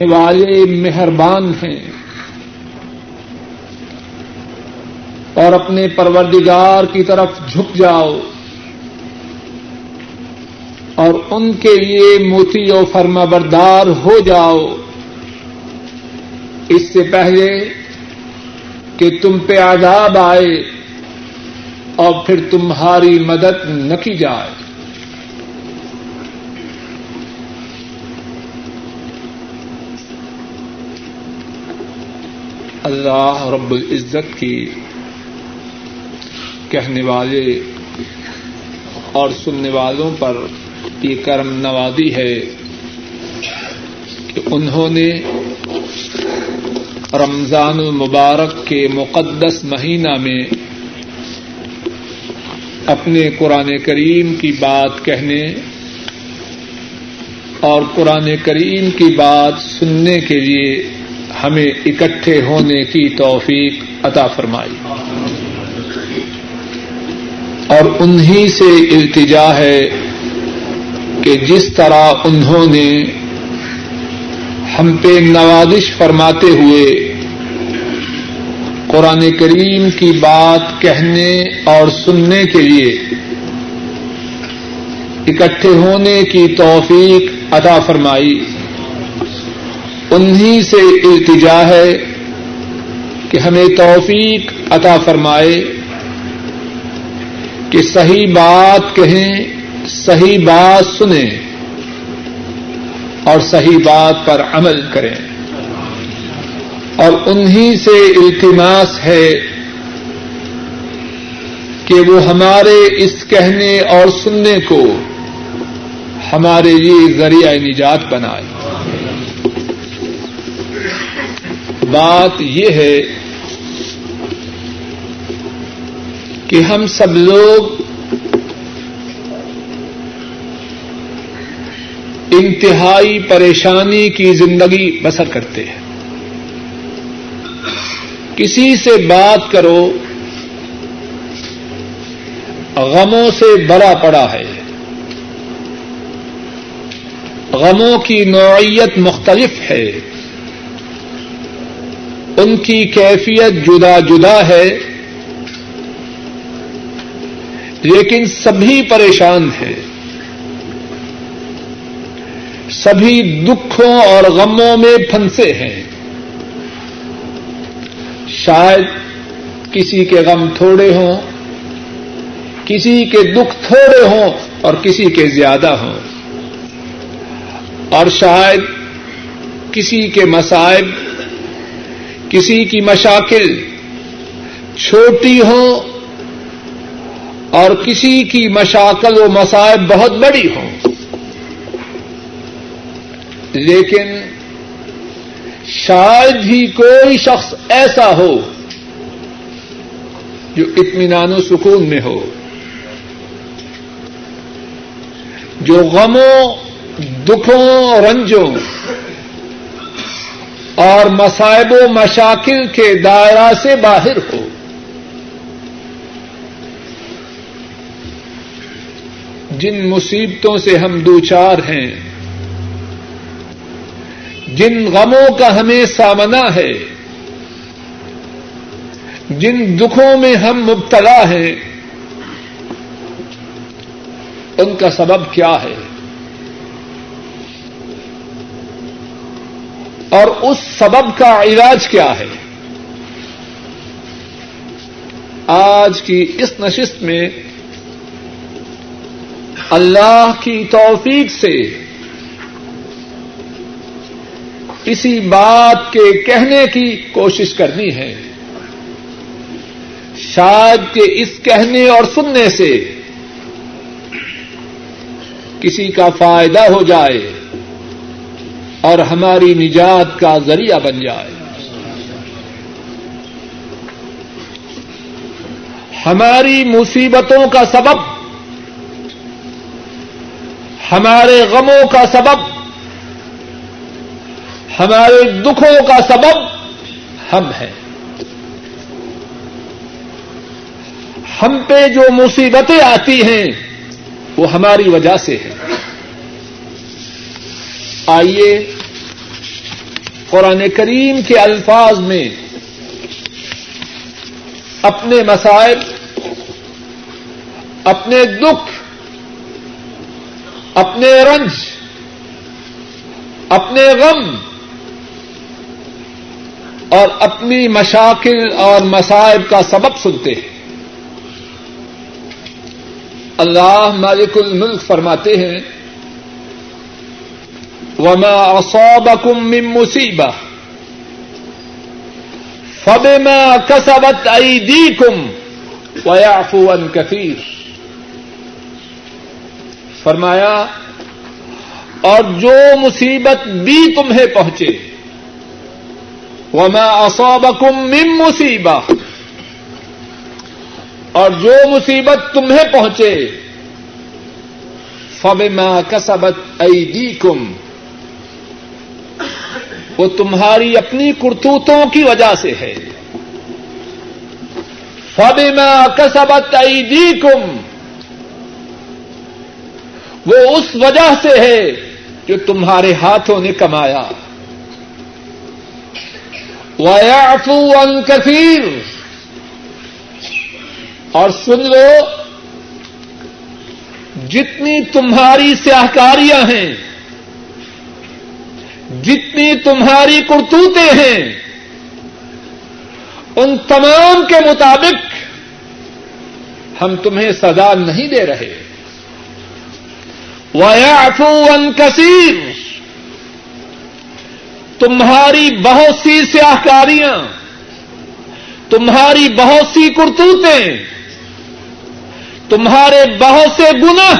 والے مہربان ہیں اور اپنے پروردگار کی طرف جھک جاؤ اور ان کے لیے موتی و فرما بردار ہو جاؤ۔ اس سے پہلے کہ تم پہ عذاب آئے اور پھر تمہاری مدد نہ کی جائے۔ اللہ رب العزت کی کہنے والے اور سننے والوں پر یہ کرم نوازی ہے کہ انہوں نے رمضان المبارک کے مقدس مہینہ میں اپنے قرآن کریم کی بات کہنے اور قرآن کریم کی بات سننے کے لیے ہمیں اکٹھے ہونے کی توفیق عطا فرمائی۔ اور انہیں سے التجا ہے کہ جس طرح انہوں نے ہم پہ نوازش فرماتے ہوئے قرآن کریم کی بات کہنے اور سننے کے لیے اکٹھے ہونے کی توفیق عطا فرمائی۔ انہیں سے التجا ہے کہ ہمیں توفیق عطا فرمائے کہ صحیح بات کہیں، صحیح بات سنیں اور صحیح بات پر عمل کریں۔ اور انہیں سے التماس ہے کہ وہ ہمارے اس کہنے اور سننے کو ہمارے لیے ذریعہ نجات بنائے۔ بات یہ ہے کہ ہم سب لوگ انتہائی پریشانی کی زندگی بسر کرتے ہیں۔ کسی سے بات کرو، غموں سے بڑا پڑا ہے۔ غموں کی نوعیت مختلف ہے۔ ان کی کیفیت جدا جدا ہے، لیکن سبھی پریشان ہیں۔ سبھی دکھوں اور غموں میں پھنسے ہیں۔ شاید کسی کے غم تھوڑے ہوں، کسی کے دکھ تھوڑے ہوں اور کسی کے زیادہ ہوں۔ اور شاید کسی کے مسائب کسی کی مشاکل چھوٹی ہو اور کسی کی مشاکل و مسائب بہت بڑی ہوں۔ لیکن شاید ہی کوئی شخص ایسا ہو جو اطمینان و سکون میں ہو، جو غموں، دکھوں رنجوں اور مسائب و مشاکل کے دائرہ سے باہر ہو۔ جن مصیبتوں سے ہم دوچار ہیں، جن غموں کا ہمیں سامنا ہے، جن دکھوں میں ہم مبتلا ہیں، ان کا سبب کیا ہے؟ اور اس سبب کا علاج کیا ہے؟ آج کی اس نشست میں اللہ کی توفیق سے اسی بات کے کہنے کی کوشش کرنی ہے۔ شاید کہ اس کہنے اور سننے سے کسی کا فائدہ ہو جائے۔ اور ہماری نجات کا ذریعہ بن جائے۔ ہماری مصیبتوں کا سبب، ہمارے غموں کا سبب، ہمارے دکھوں کا سبب ہم ہیں۔ ہم پہ جو مصیبتیں آتی ہیں، وہ ہماری وجہ سے ہیں۔ آئیے قرآن کریم کے الفاظ میں اپنے مسائل، اپنے دکھ، اپنے رنج، اپنے غم اور اپنی مشاکل اور مسائب کا سبب سنتے ہیں۔ اللہ مالک الملک فرماتے ہیں وما اصابكم من مصیبہ فبما كسبت ايديكم ويعفو عن كثير فرمایا، اور جو مصیبت بھی تمہیں پہنچے، وما اصابكم من مصیبہ اور جو مصیبت تمہیں پہنچے، فبما كسبت ايديكم وہ تمہاری اپنی کرتوتوں کی وجہ سے ہے۔ فبما كسبت ايديكم وہ اس وجہ سے ہے جو تمہارے ہاتھوں نے کمایا۔ وَيَعْفُو عَن كَثِيرٍ۔ اور سن لو، جتنی تمہاری سیاہکاریاں ہیں جتنی تمہاری کرتوتے ہیں، ان تمام کے مطابق ہم تمہیں سزا نہیں دے رہے۔ وَيَعْفُو عَن كَثِيرٍ۔ تمہاری بہت سی سیاہکاریاں، تمہاری بہت سی کرتوتیں، تمہارے بہت سے گنا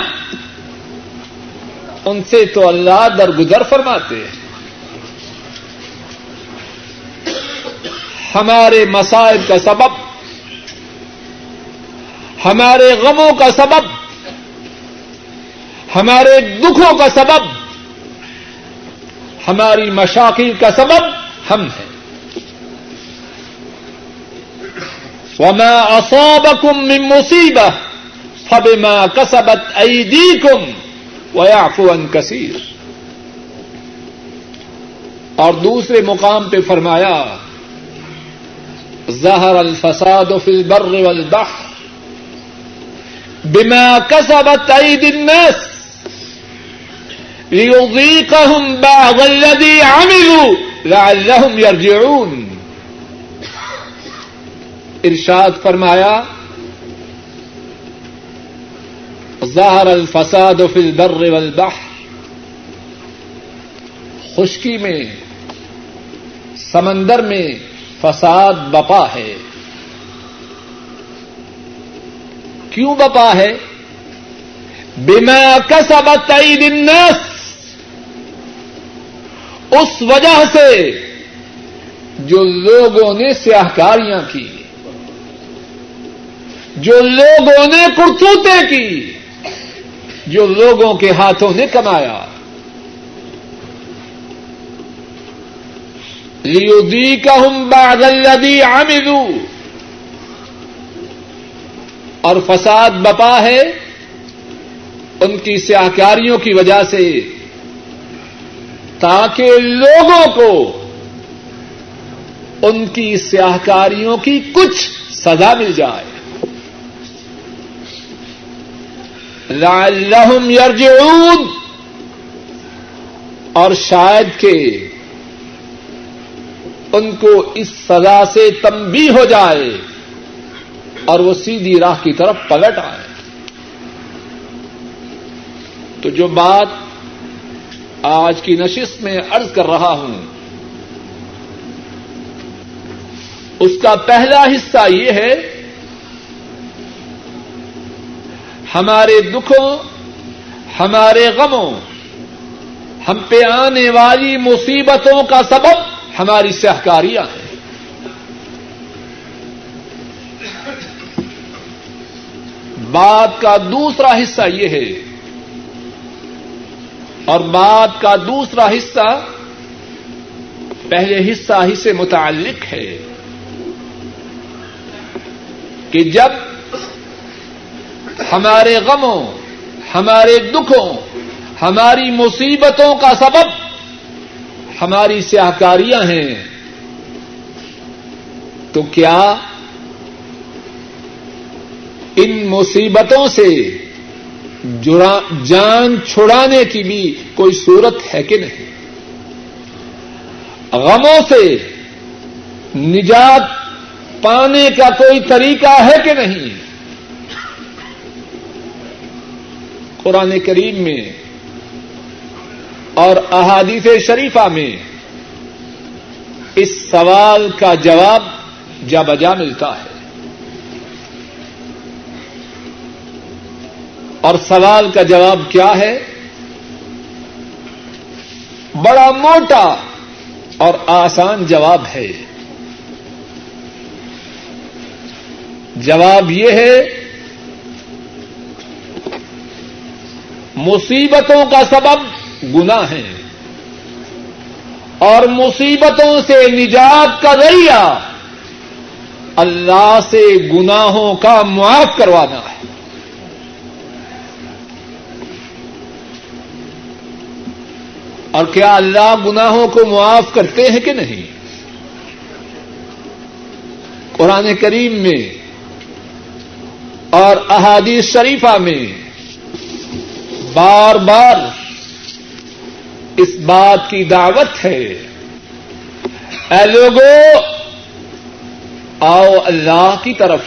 ان سے تو اللہ درگزر فرماتے ہیں۔ ہمارے مسائل کا سبب، ہمارے غموں کا سبب، ہمارے دکھوں کا سبب، ہماری مشاقی کا سبب ہم ہیں۔ وما اصابكم من مصیبہ فبما كسبت ايديكم ويعفو عن كثير۔ اور دوسرے مقام پہ فرمایا ظہر الفساد فی البر والبحر بما كسبت ايدي الناس ليذيقهم بعض الذي عملوا لعلهم يرجعون. ارشاد فرمایا ظہر الفساد فی البر والبحر خشکی میں، سمندر میں فساد بپا ہے۔ کیوں بپا ہے؟ بما کسبت عید الناس۔ اس وجہ سے جو لوگوں نے سیاہکاریاں کی، جو لوگوں نے کرتوتے کی، جو لوگوں کے ہاتھوں نے کمایا۔ لیودی کا ہم بادی عاملو اور فساد بپا ہے ان کی سیاہکاریوں کی وجہ سے، تاکہ لوگوں کو ان کی سیاہکاریوں کی کچھ سزا مل جائے۔ لعلہم یرجعون اور شاید کہ ان کو اس سزا سے تمبی ہو جائے اور وہ سیدھی راہ کی طرف پلٹ آئے۔ تو جو بات آج کی نشست میں عرض کر رہا ہوں، اس کا پہلا حصہ یہ ہے، ہمارے دکھوں، ہمارے غموں، ہم پہ آنے والی مصیبتوں کا سبب ہماری سہکاریاں ہیں۔ بات کا دوسرا حصہ یہ ہے۔ اور بات کا دوسرا حصہ پہلے حصہ ہی سے متعلق ہے۔ کہ جب ہمارے غموں، ہمارے دکھوں، ہماری مصیبتوں کا سبب ہماری سیاہکاریاں ہیں۔ تو کیا ان مصیبتوں سے جان چھڑانے کی بھی کوئی صورت ہے کہ نہیں؟ غموں سے نجات پانے کا کوئی طریقہ ہے کہ نہیں؟ قرآن کریم میں اور احادیث شریفہ میں اس سوال کا جواب جا بجا ملتا ہے۔ اور سوال کا جواب کیا ہے؟ بڑا موٹا اور آسان جواب ہے۔ جواب یہ ہے، مصیبتوں کا سبب گنا ہے اور مصیبتوں سے نجات کا ذریعہ اللہ سے گناہوں کا معاف کروانا ہے۔ اور کیا اللہ گناہوں کو معاف کرتے ہیں کہ نہیں؟ قرآن کریم میں اور احادیث شریفہ میں بار بار اس بات کی دعوت ہے۔ اے لوگوں آؤ اللہ کی طرف۔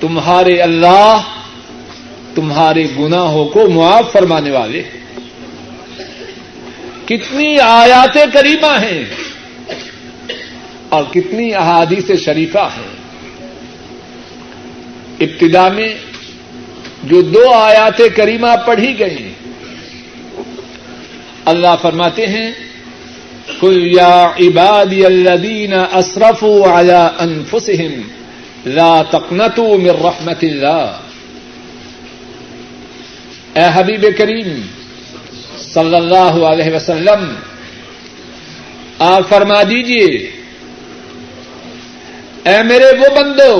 تمہارے اللہ تمہارے گناہوں کو معاف فرمانے والے۔ کتنی آیات کریمہ ہیں اور کتنی احادیث شریفہ ہیں۔ ابتدا میں جو دو آیات کریمہ پڑھی گئی اللہ فرماتے ہیں کل یا عبادی الذین اسرفوا على انفسهم لا تقنطوا من رحمت اللہ اے حبیب کریم صلی اللہ علیہ وسلم، آپ فرما دیجیے اے میرے وہ بندو،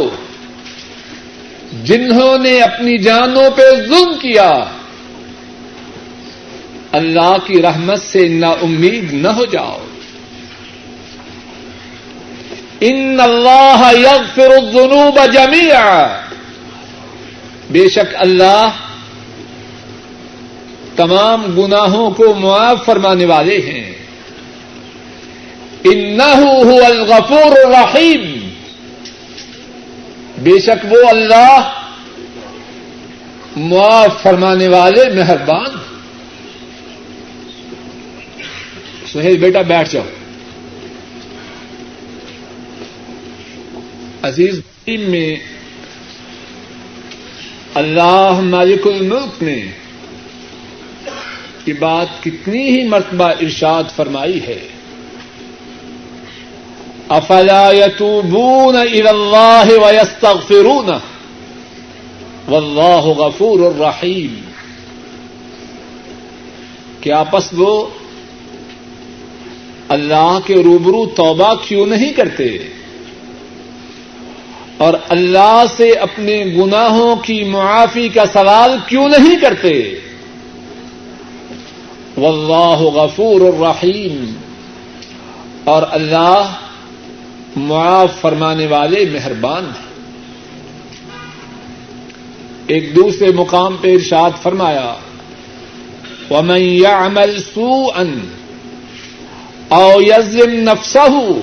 جنہوں نے اپنی جانوں پہ ظلم کیا اللہ کی رحمت سے نا امید نہ ہو جاؤ۔ ان اللہ یغفر الذنوب جميعا بے شک اللہ تمام گناہوں کو معاف فرمانے والے ہیں۔ انه هو الغفور الرحیم۔ بے شک وہ اللہ معاف فرمانے والے مہربان سہیل بیٹا بیٹھ جاؤ۔ عزیز میں اللہ مالک الملک نے یہ بات کتنی ہی مرتبہ ارشاد فرمائی ہے۔ افلا يتوبون الى الله ويستغفرونه واللہ غفور الرحیم۔ کیا پس وہ اللہ کے روبرو توبہ کیوں نہیں کرتے؟ اور اللہ سے اپنے گناہوں کی معافی کا سوال کیوں نہیں کرتے؟ واللہ غفور الرحیم۔ اور اللہ معاف فرمانے والے مہربان ہیں۔ ایک دوسرے مقام پہ ارشاد فرمایا، ومن يعمل سوءا او يظلم نفسه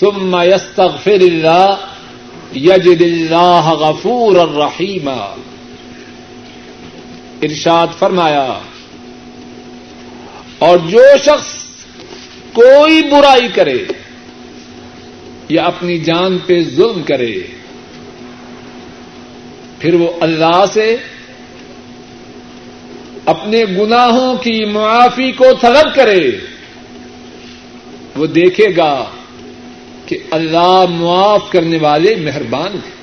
ثم يستغفر الله يجد الله غفورا رحيما ارشاد فرمایا، اور جو شخص کوئی برائی کرے یا اپنی جان پہ ظلم کرے، پھر وہ اللہ سے اپنے گناہوں کی معافی کو طلب کرے۔ وہ دیکھے گا کہ اللہ معاف کرنے والے مہربان ہیں۔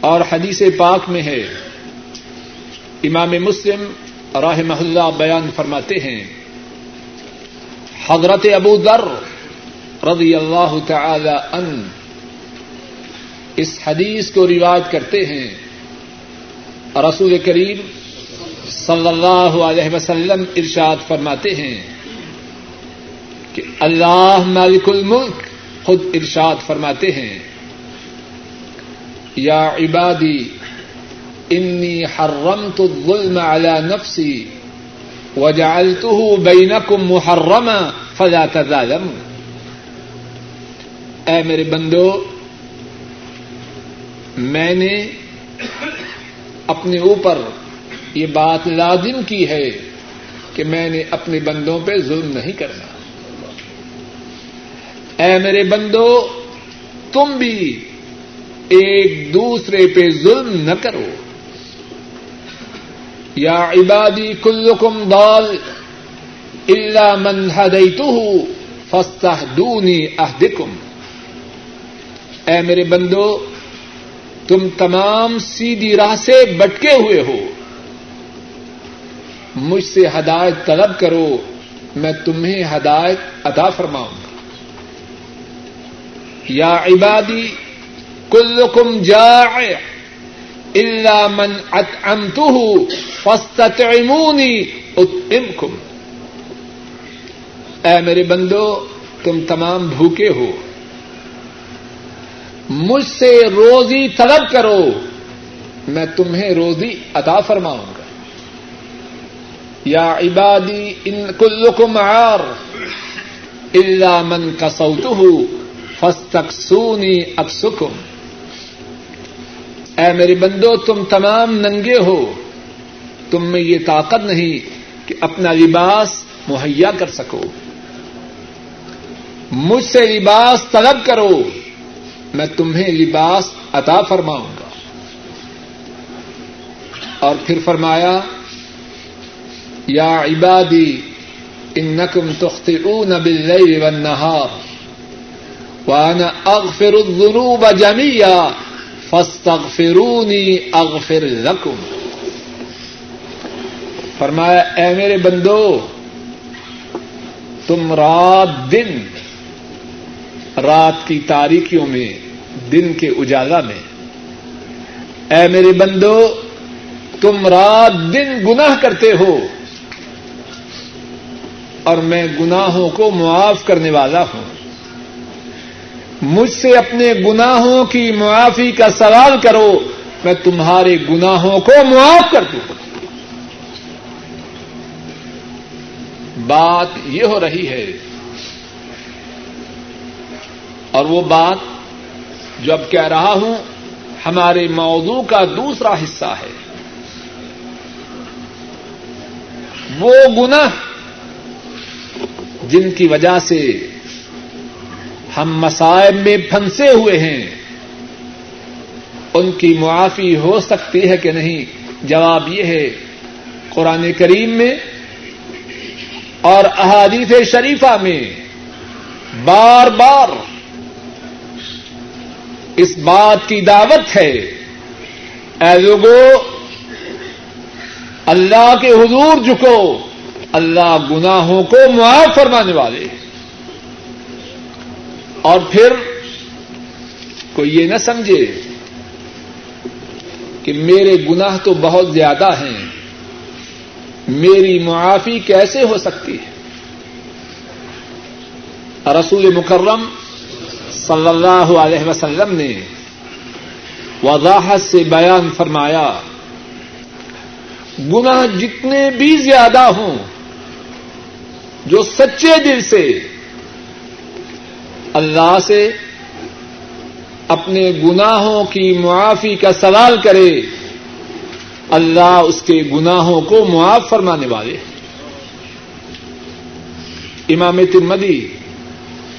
اور حدیث پاک میں ہے۔ امام مسلم راہ محلہ بیان فرماتے ہیں۔ حضرت ابو در رضی اللہ تعالی ان اس حدیث کو روایت کرتے ہیں۔ رسول کریم صلی اللہ علیہ وسلم ارشاد فرماتے ہیں کہ اللہ مالک الملک خود ارشاد فرماتے ہیں، یا عبادی، انی حرمت الظلم على نفسی وجعلته بینکم محرما فلا تظالموا اے میرے بندو، میں نے اپنے اوپر یہ بات لازم کی ہے کہ میں نے اپنے بندوں پہ ظلم نہیں کرنا۔ اے میرے بندو، تم بھی ایک دوسرے پہ ظلم نہ کرو۔ یا عبادی کلکم دال اللہ من هديته فاستهدوني اهدكم اے میرے بندو، تم تمام سیدھی راہ سے بٹکے ہوئے ہو۔ مجھ سے ہدایت طلب کرو، میں تمہیں ہدایت ادا فرماؤں گا۔ یا عبادی، کلکم جائع، الا من اطعمته فاستطعموني اطعمكم اے میرے بندو، تم تمام بھوکے ہو۔ مجھ سے روزی طلب کرو، میں تمہیں روزی عطا فرماؤں گا۔ یا عبادی ان کلکم عار. الا من کسوتہ فاستکسونی اکسکم اے میرے بندو، تم تمام ننگے ہو۔ تم میں یہ طاقت نہیں کہ اپنا لباس مہیا کر سکو۔ مجھ سے لباس طلب کرو۔ میں تمہیں لباس عطا فرماؤں گا۔ اور پھر فرمایا یا عبادی انکم تخطئون باللیل والنہار وانا اغفر الذنوب جميعا فاستغفرونی اغفر لکم فرمایا، اے میرے بندو، تم رات دن، رات کی تاریکیوں میں، دن کے اجالا میں، اے میرے بندو، تم رات دن گناہ کرتے ہو۔ اور میں گناہوں کو معاف کرنے والا ہوں۔ مجھ سے اپنے گناہوں کی معافی کا سوال کرو، میں تمہارے گناہوں کو معاف کر دوں۔ بات یہ ہو رہی ہے، اور وہ بات جو اب کہہ رہا ہوں، ہمارے موضوع کا دوسرا حصہ ہے۔ وہ گنا جن کی وجہ سے ہم مسائب میں پھنسے ہوئے ہیں، ان کی معافی ہو سکتی ہے کہ نہیں؟ جواب یہ ہے، قرآن کریم میں اور احادیث شریفہ میں بار بار اس بات کی دعوت ہے، اے لوگو، اللہ کے حضور جھکو۔ اللہ گناہوں کو معاف فرمانے والے اور پھر کوئی یہ نہ سمجھے کہ میرے گناہ تو بہت زیادہ ہیں، میری معافی کیسے ہو سکتی ہے؟ رسول مکرم صلی اللہ علیہ وسلم نے وضاحت سے بیان فرمایا، گناہ جتنے بھی زیادہ ہوں جو سچے دل سے اللہ سے اپنے گناہوں کی معافی کا سوال کرے، اللہ اس کے گناہوں کو معاف فرمانے والے امام ترمدی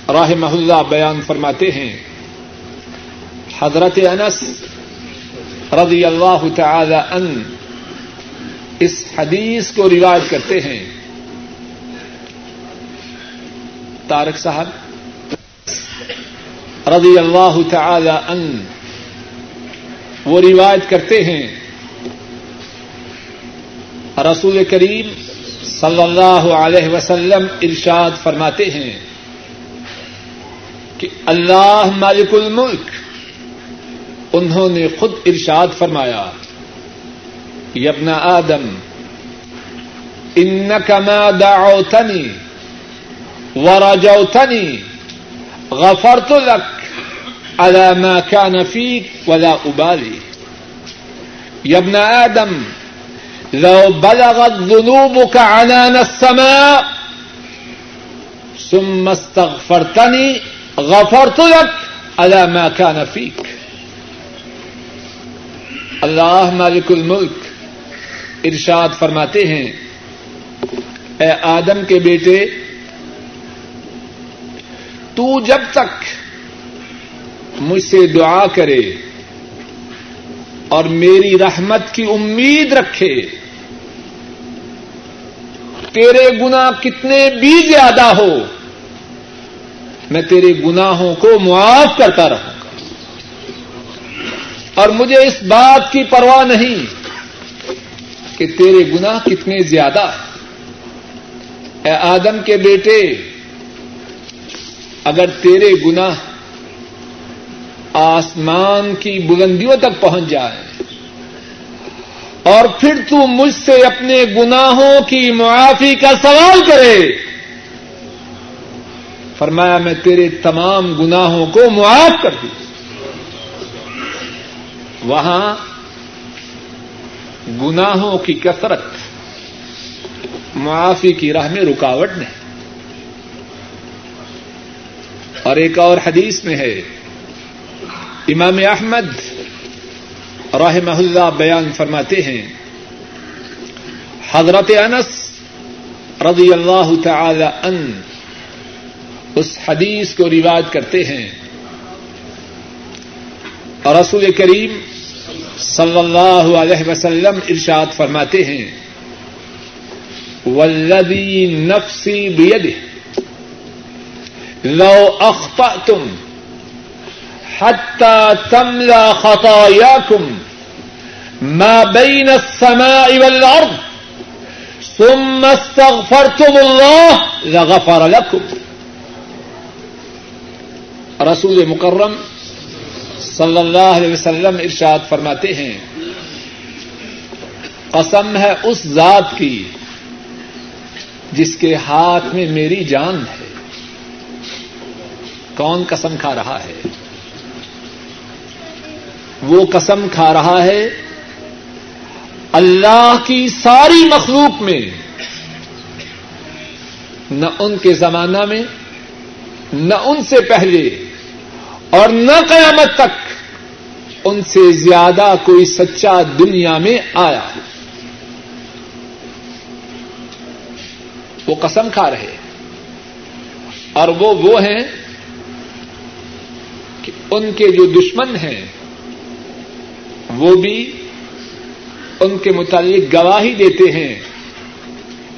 راہ محلہ بیان فرماتے ہیں، حضرت انس رضی اللہ تعالی ان اس حدیث کو روایت کرتے ہیں۔ تارک صاحب رضی اللہ تعالی ان وہ روایت کرتے ہیں رسول کریم صلی اللہ علیہ وسلم ارشاد فرماتے ہیں کہ اللہ مالک الملک، انہوں نے خود ارشاد فرمایا یبنا آدم انکما دعوتنی ورجوتنی غفرت لك. على ما كان فيك ولا أبالي. يا ابن آدم، لو بلغت ذنوبك عنان السماء، ثم استغفرتني، غفرت لك. على ما كان فيك. اللہ مالک الملک، ارشاد فرماتے ہیں، اے آدم کے بیٹے تو جب تک مجھ سے دعا کرے اور میری رحمت کی امید رکھے، تیرے گنا کتنے بھی زیادہ ہو، میں تیرے گناہوں کو معاف کرتا رہوں گا۔ اور مجھے اس بات کی پرواہ نہیں کہ تیرے گنا کتنے زیادہ۔ اے آدم کے بیٹے اگر تیرے گنا آسمان کی بلندیوں تک پہنچ جائے اور پھر تو مجھ سے اپنے گناہوں کی معافی کا سوال کرے، فرمایا میں تیرے تمام گناہوں کو معاف کر دوں۔ وہاں گناہوں کی کثرت، معافی کی راہ میں رکاوٹ نہیں۔ اور ایک اور حدیث میں ہے۔ امام احمد رحمہ اللہ بیان فرماتے ہیں۔ حضرت انس رضی اللہ تعالی ان اس حدیث کو روایت کرتے ہیں۔ اور رسول کریم صلی اللہ علیہ وسلم ارشاد فرماتے ہیں۔ ولدی نفسی بید لو اخطأتم حتى تملا خطاياكم ما بين السماء والارض ثم استغفرتم الله لغفر لكم. رسول مکرم صلی اللہ علیہ وسلم ارشاد فرماتے ہیں، قسم ہے اس ذات کی جس کے ہاتھ میں میری جان ہے۔ کون قسم کھا رہا ہے؟ وہ قسم کھا رہا ہے اللہ کی ساری مخلوق میں، نہ ان کے زمانہ میں، نہ ان سے پہلے، اور نہ قیامت تک ان سے زیادہ کوئی سچا دنیا میں آیا وہ قسم کھا رہے اور وہ وہ ہیں کہ ان کے جو دشمن ہیں، وہ بھی ان کے متعلق گواہی دیتے ہیں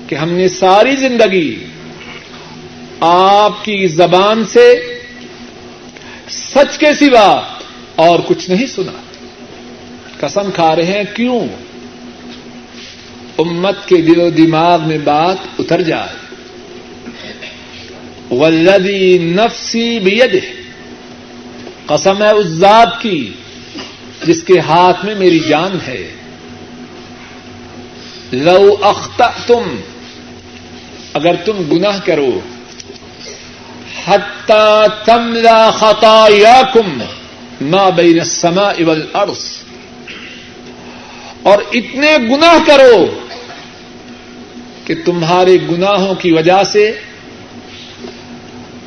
کہ ہم نے ساری زندگی آپ کی زبان سے سچ کے سوا اور کچھ نہیں سنا۔ قسم کھا رہے ہیں، کیوں؟ امت کے دل و دماغ میں بات اتر جائے۔ ولدی نفسی بید۔ قسم ہے اس ذات کی جس کے ہاتھ میں میری جان ہے۔ لو اخت تم اگر تم گناہ کرو حتا تم لا خطا یا کم ماں بین سما اول ارس اور اتنے گناہ کرو کہ تمہارے گناہوں کی وجہ سے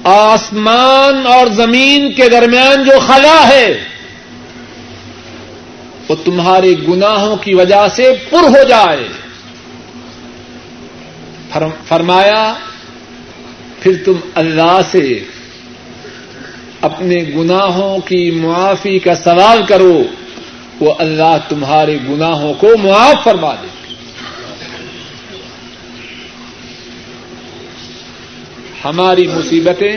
آسمان اور زمین کے درمیان جو خلا ہے، وہ تمہارے گناہوں کی وجہ سے پر ہو جائے۔ فرمایا، پھر تم اللہ سے اپنے گناہوں کی معافی کا سوال کرو، وہ اللہ تمہارے گناہوں کو معاف فرما دے۔ ہماری مصیبتیں،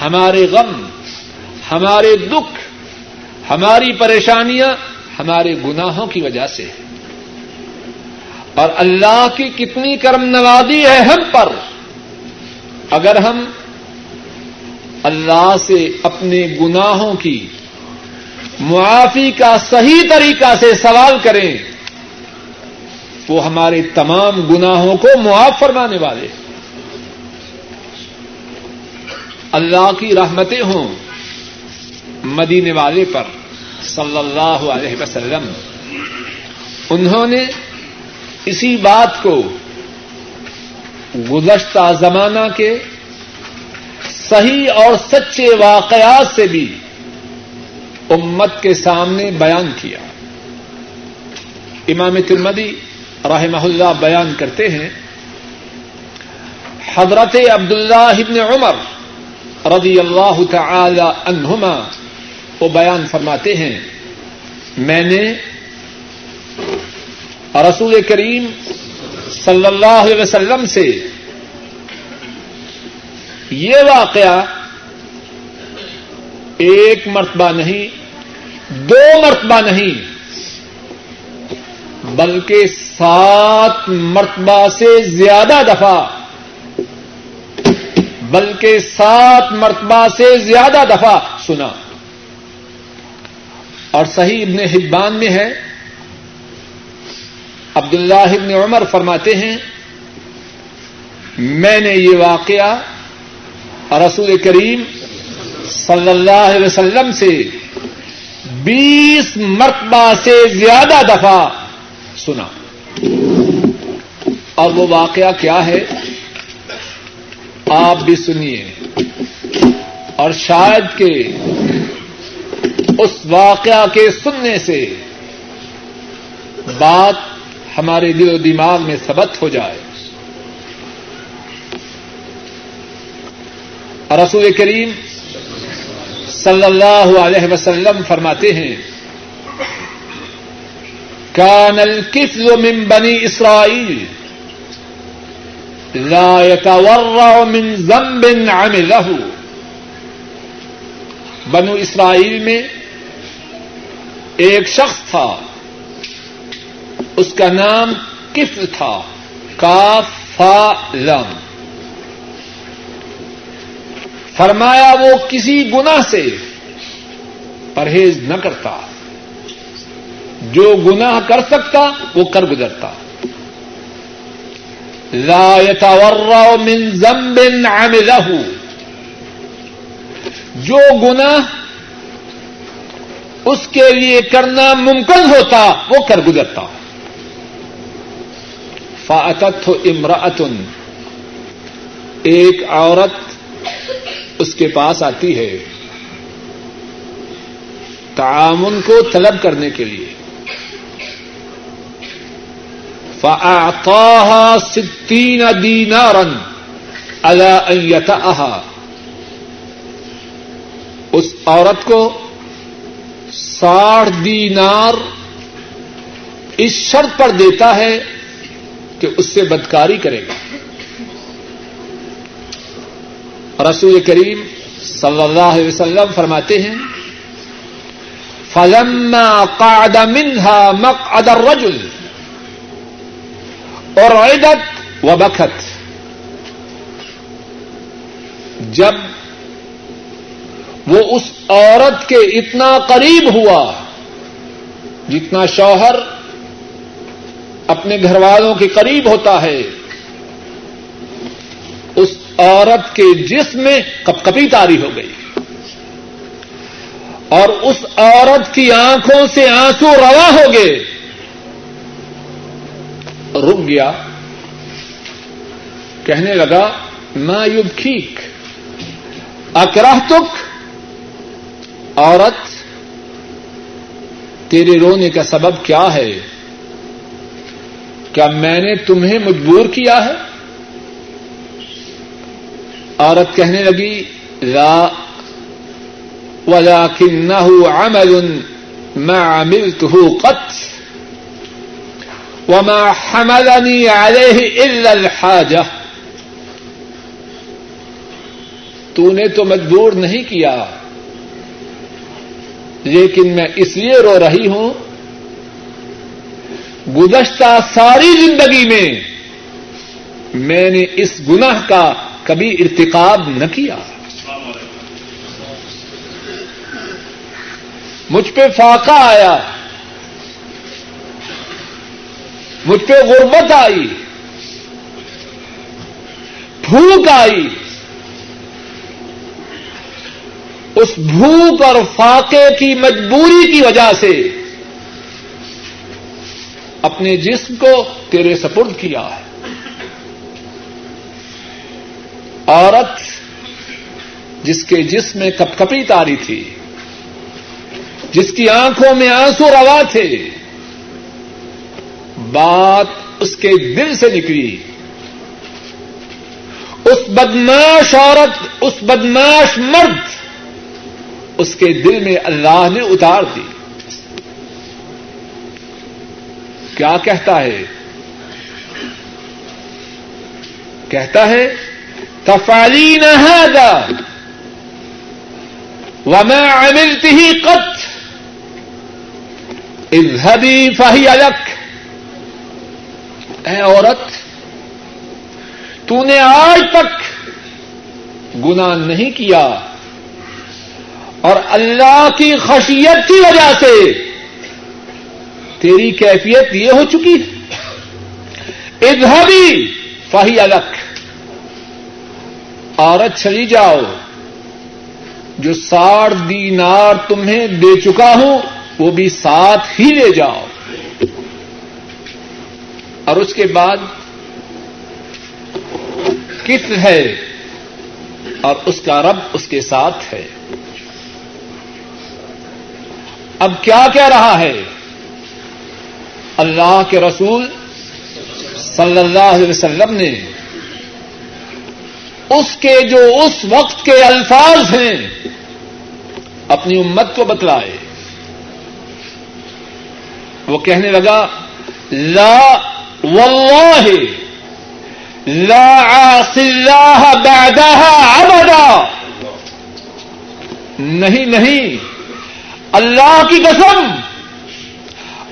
ہمارے غم، ہمارے دکھ، ہماری پریشانیاں ہمارے گناہوں کی وجہ سے ہے اور اللہ کی کتنی کرم نوازی ہے ہم پر۔ اگر ہم اللہ سے اپنے گناہوں کی معافی کا صحیح طریقہ سے سوال کریں، وہ ہمارے تمام گناہوں کو معاف فرمانے والے ہیں۔ اللہ کی رحمتیں ہوں مدینے والے پر صلی اللہ علیہ وسلم۔ انہوں نے اسی بات کو گزشتہ زمانہ کے صحیح اور سچے واقعات سے بھی امت کے سامنے بیان کیا۔ امام ترمدی رحمہ اللہ بیان کرتے ہیں، حضرت عبداللہ ابن عمر رضی اللہ تعالی عنہما وہ بیان فرماتے ہیں، میں نے رسول کریم صلی اللہ علیہ وسلم سے یہ واقعہ ایک مرتبہ نہیں، دو مرتبہ نہیں، بلکہ سات مرتبہ سے زیادہ دفعہ بلکہ سات مرتبہ سے زیادہ دفعہ سنا۔ اور صحیح ابن حبان میں ہے۔ عبد اللہ ابن عمر فرماتے ہیں، میں نے یہ واقعہ رسول کریم صلی اللہ علیہ وسلم سے بیس مرتبہ سے زیادہ دفعہ سنا۔ اور وہ واقعہ کیا ہے؟ آپ بھی سنیے۔ اور شاید کہ اس واقعہ کے سننے سے بات ہمارے دل و دماغ میں سبت ہو جائے۔ رسول کریم صلی اللہ علیہ وسلم فرماتے ہیں كان الكفل من بني إسرائيل لا يتورع من ذنب عمله. بنو اسرائیل میں ایک شخص تھا، اس کا نام کفل تھا، کاف فا لم۔ فرمایا وہ کسی گنا سے پرہیز نہ کرتا۔ جو گناہ کر سکتا وہ کر گزرتا۔ لا يتورع من ذنب عمله. جو گناہ اس کے لیے کرنا ممکن ہوتا، وہ کر گزرتا۔ فاتت امراۃن ایک عورت اس کے پاس آتی ہے تعامن کو طلب کرنے کے لیے۔ فأعطاها ستين دينارا على أن يتأها اس عورت کو ساٹھ دینار اس شرط پر دیتا ہے کہ اس سے بدکاری کرے گا۔ رسول کریم صلی اللہ علیہ وسلم فرماتے ہیں، فلما قعد منها مقعد الرجل اور عیدت و بخت جب وہ اس عورت کے اتنا قریب ہوا، جتنا شوہر اپنے گھر والوں کے قریب ہوتا ہے، اس عورت کے جسم میں کپ کپی تاری ہو گئی۔ اور اس عورت کی آنکھوں سے آنسو روا ہو گئے۔ رک گیا۔ کہنے لگا، ما یوب ٹھیک اکراہ تک عورت، تیرے رونے کا سبب کیا ہے؟ کیا میں نے تمہیں مجبور کیا ہے؟ عورت کہنے لگی، لا ولكنه عمل ما عملته قط. وما حملني عليه الا الحاجه تو نے تو مجبور نہیں کیا۔ لیکن میں اس لیے رو رہی ہوں۔ گزشتہ ساری زندگی میں میں نے اس گناہ کا کبھی ارتقاب نہ کیا۔ مجھ پہ فاقہ آیا۔ مجھ پہ غربت آئی۔ بھوک آئی۔ اس بھوک اور فاقے کی مجبوری کی وجہ سے اپنے جسم کو تیرے سپرد کیا ہے۔ عورت جس کے جسم میں کپ کپی تاری تھی، جس کی آنکھوں میں آنسو روا تھے بات اس کے دل سے نکلی۔ اس بدماش عورت، اس بدماش مرد اس کے دل میں اللہ نے اتار دی۔ کیا کہتا ہے؟ کہتا ہے تفالین هذا وما عملت ہی قط، اذهبي فهي لك۔ اے عورت، تو نے آج تک گنا نہیں کیا اور اللہ کی خشیت کی وجہ سے تیری کیفیت یہ ہو چکی ادھبی فہی الگ عورت چلی جاؤ، جو ساڑھ دینار تمہیں دے چکا ہوں، وہ بھی ساتھ ہی لے جاؤ۔ اور اس کے بعد کس ہے اور اس کا رب اس کے ساتھ ہے۔ اب کیا کہہ رہا ہے؟ اللہ کے رسول صلی اللہ علیہ وسلم نے اس کے جو اس وقت کے الفاظ ہیں اپنی امت کو بتلائے۔ وہ کہنے لگا، لا واللہ لا عاص اللہ بعدها ابدا نہیں نہیں، اللہ کی قسم،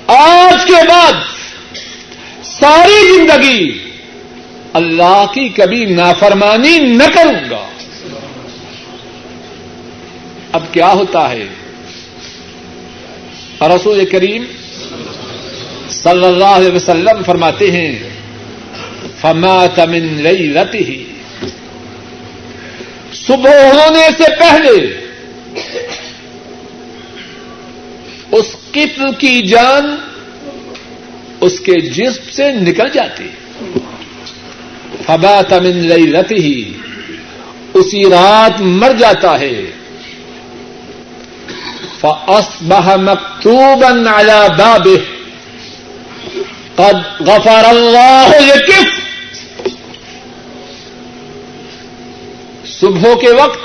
آج کے بعد ساری زندگی اللہ کی کبھی نافرمانی نہ کروں گا۔ اب کیا ہوتا ہے؟ رسول کریم صلی اللہ علیہ وسلم فرماتے ہیں فما تمن لئی رتی ہی صبح ہونے سے پہلے اس قتل کی جان اس کے جسم سے نکل جاتی۔ فما تمن لئی رتی ہی اسی رات مر جاتا ہے۔ فأصبح مكتوبا على بابه۔ قد غفر اللہ لكف صبح کے وقت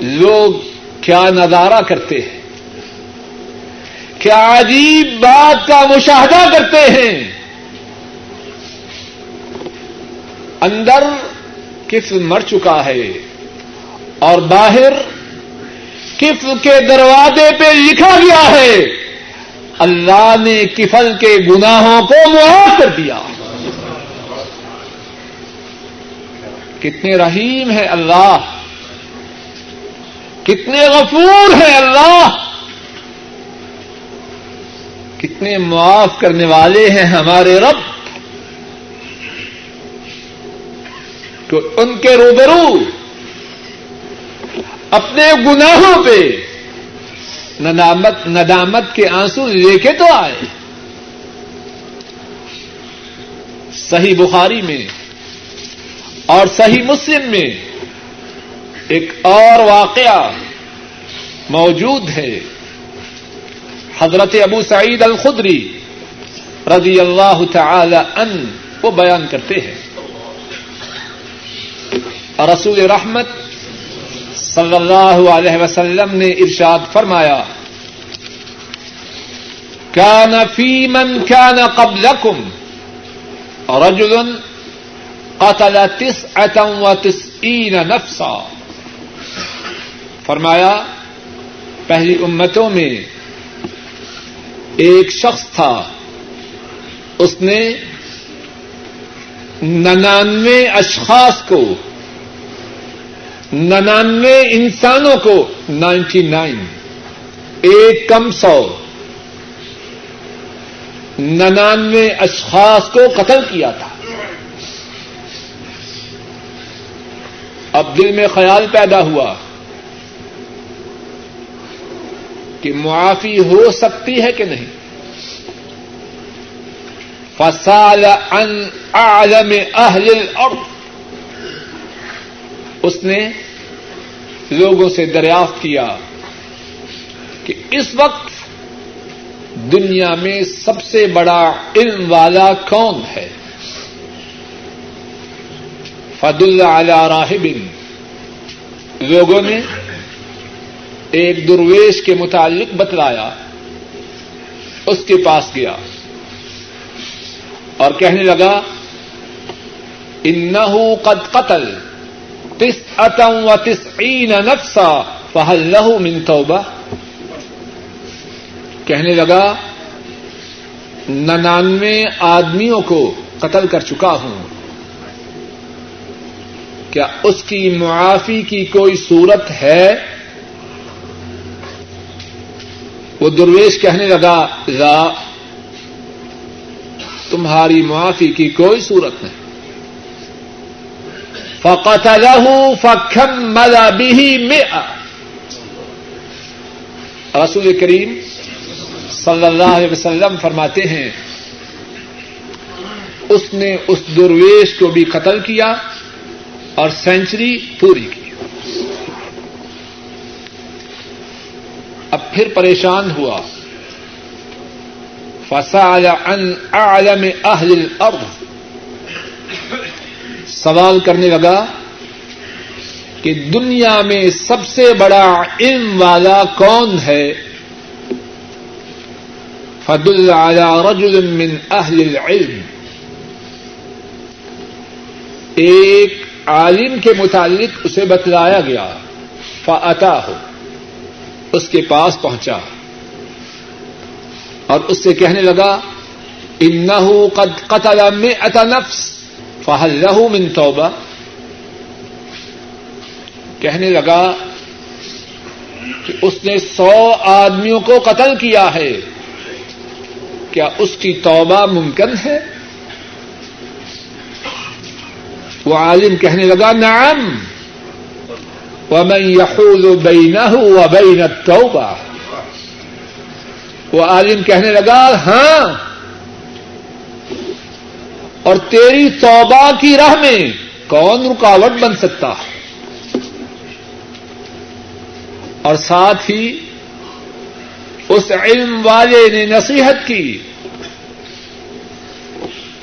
لوگ کیا نظارہ کرتے ہیں؟ کیا عجیب بات کا مشاہدہ کرتے ہیں؟ اندر کفل مر چکا ہے اور باہر کفل کے دروازے پہ لکھا گیا ہے۔ اللہ نے کفل کے گناہوں کو معاف کر دیا۔ کتنے رحیم ہے اللہ۔ کتنے غفور ہے اللہ۔ کتنے معاف کرنے والے ہیں ہمارے رب۔ تو ان کے روبرو اپنے گناہوں پہ ندامت ندامت کے آنسو لے کے تو آئے۔ صحیح بخاری میں اور صحیح مسلم میں ایک اور واقعہ موجود ہے۔ حضرت ابو سعید الخدری رضی اللہ تعالی ان وہ بیان کرتے ہیں۔ رسول رحمت صلی اللہ علیہ وسلم نے ارشاد فرمایا كان في من كان قبلكم رجل قتل تسعة وتسعين نفسا. فرمایا، پہلی امتوں میں ایک شخص تھا، اس نے ننانوے اشخاص کو ننانوے انسانوں کو نائنٹی نائن، ایک کم سو۔ ننانوے اشخاص کو قتل کیا تھا۔ اب دل میں خیال پیدا ہوا کہ معافی ہو سکتی ہے کہ نہیں۔ فسال ان اعلم اہل الارض۔ اس نے لوگوں سے دریافت کیا کہ اس وقت دنیا میں سب سے بڑا علم والا کون ہے؟ فد اللہ راہب لوگوں نے ایک درویش کے متعلق بتلایا، اس کے پاس گیا اور کہنے لگا ان قد قتل۔ تس اتم و تس عین نفسا فہل لہو منتوبہ کہنے لگا، ننانوے آدمیوں کو قتل کر چکا ہوں۔ کیا اس کی معافی کی کوئی صورت ہے؟ وہ درویش کہنے لگا، لا، تمہاری معافی کی کوئی صورت نہیں۔ فقت لہو فکم ملا رسول کریم صلی اللہ علیہ وسلم فرماتے ہیں، اس نے اس درویش کو بھی قتل کیا اور سینچری پوری کی۔ اب پھر پریشان ہوا۔ فسال ان اعلم اہل الارض۔ سوال کرنے لگا کہ دنیا میں سب سے بڑا علم والا کون ہے؟ فد رجل من اہل العلم۔ ایک عالم کے متعلق اسے بتلایا گیا فعتا ہو اس کے پاس پہنچا۔ اور اس سے کہنے لگا ان قد قتل مئت نفس۔ فہل له من توبہ۔ کہنے لگا کہ اس نے سو آدمیوں کو قتل کیا ہے۔ کیا اس کی توبہ ممکن ہے؟ وہ عالم کہنے لگا، نعم۔ ومن يحول بينه وبين التوبہ وہ عالم کہنے لگا ہاں۔ اور تیری توبہ کی راہ میں کون رکاوٹ بن سکتا؟ اور ساتھ ہی اس علم والے نے نصیحت کی،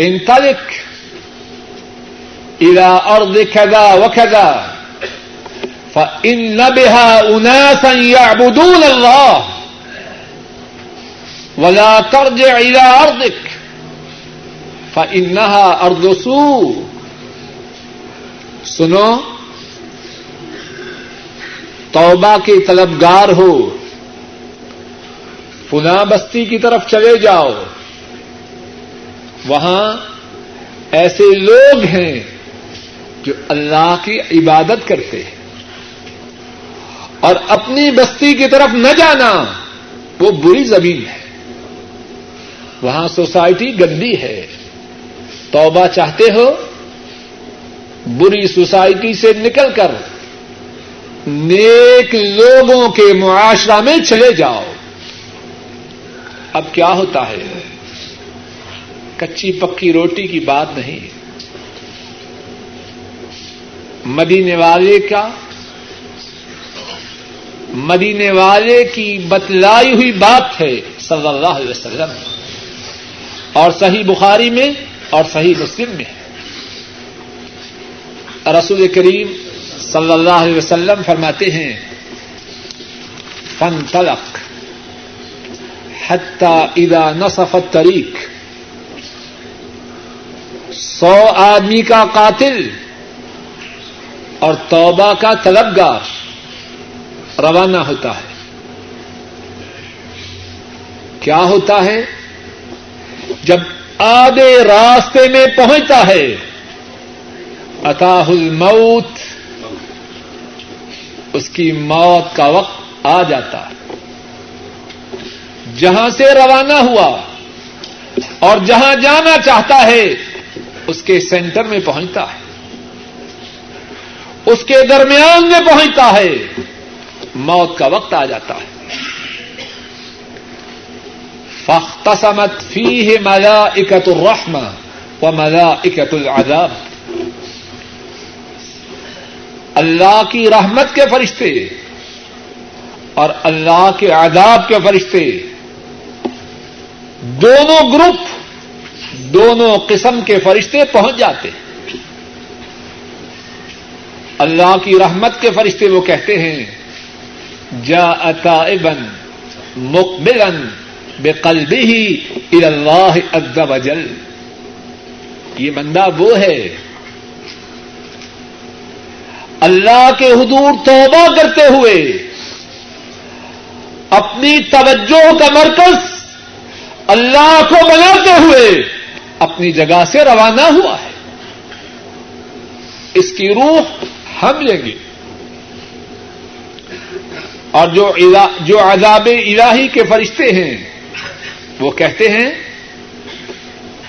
انطلق الى ارض كذا وكذا فان بها اناسا يعبدون الله ولا ترجع الى ارضك فانها ارض سوء. سنو، توبہ کے طلبگار ہو فنا بستی کی طرف چلے جاؤ۔ وہاں ایسے لوگ ہیں جو اللہ کی عبادت کرتے ہیں۔ اور اپنی بستی کی طرف نہ جانا، وہ بری زمین ہے۔ وہاں سوسائٹی گندی ہے۔ توبہ چاہتے ہو، بری سوسائٹی سے نکل کر نیک لوگوں کے معاشرہ میں چلے جاؤ۔ اب کیا ہوتا ہے؟ کچی پکی روٹی کی بات نہیں۔ مدینے والے کا مدینے والے کی بتلائی ہوئی بات ہے صلی اللہ علیہ وسلم۔ اور صحیح بخاری میں اور صحیح مسلم میں رسول کریم صلی اللہ علیہ وسلم فرماتے ہیں فن تلق حتى اذا نصف الطريق سو آدمی کا قاتل اور توبہ کا طلبگار روانہ ہوتا ہے۔ کیا ہوتا ہے؟ جب آدھے راستے میں پہنچتا ہے۔ اتاہ الموت۔ اس کی موت کا وقت آ جاتا۔ ہے جہاں سے روانہ ہوا اور جہاں جانا چاہتا ہے، اس کے سینٹر میں پہنچتا ہے۔ اس کے درمیان میں پہنچتا ہے۔ موت کا وقت آ جاتا ہے۔ فختصمت فی ہے مزا اکت و مزا اکت العذاب. اللہ کی رحمت کے فرشتے اور اللہ کے عذاب کے فرشتے دونوں گروپ، دونوں قسم کے فرشتے پہنچ جاتے ہیں۔ اللہ کی رحمت کے فرشتے وہ کہتے ہیں جا اتا ابن مقبلن بے قلبی ہی اللہ ادب اجل یہ بندہ وہ ہے۔ اللہ کے حضور توبہ کرتے ہوئے اپنی توجہ کا مرکز اللہ کو بناتے ہوئے اپنی جگہ سے روانہ ہوا ہے۔ اس کی روح ہم لیں گے۔ اور جو جو عذاب الہی کے فرشتے ہیں وہ کہتے ہیں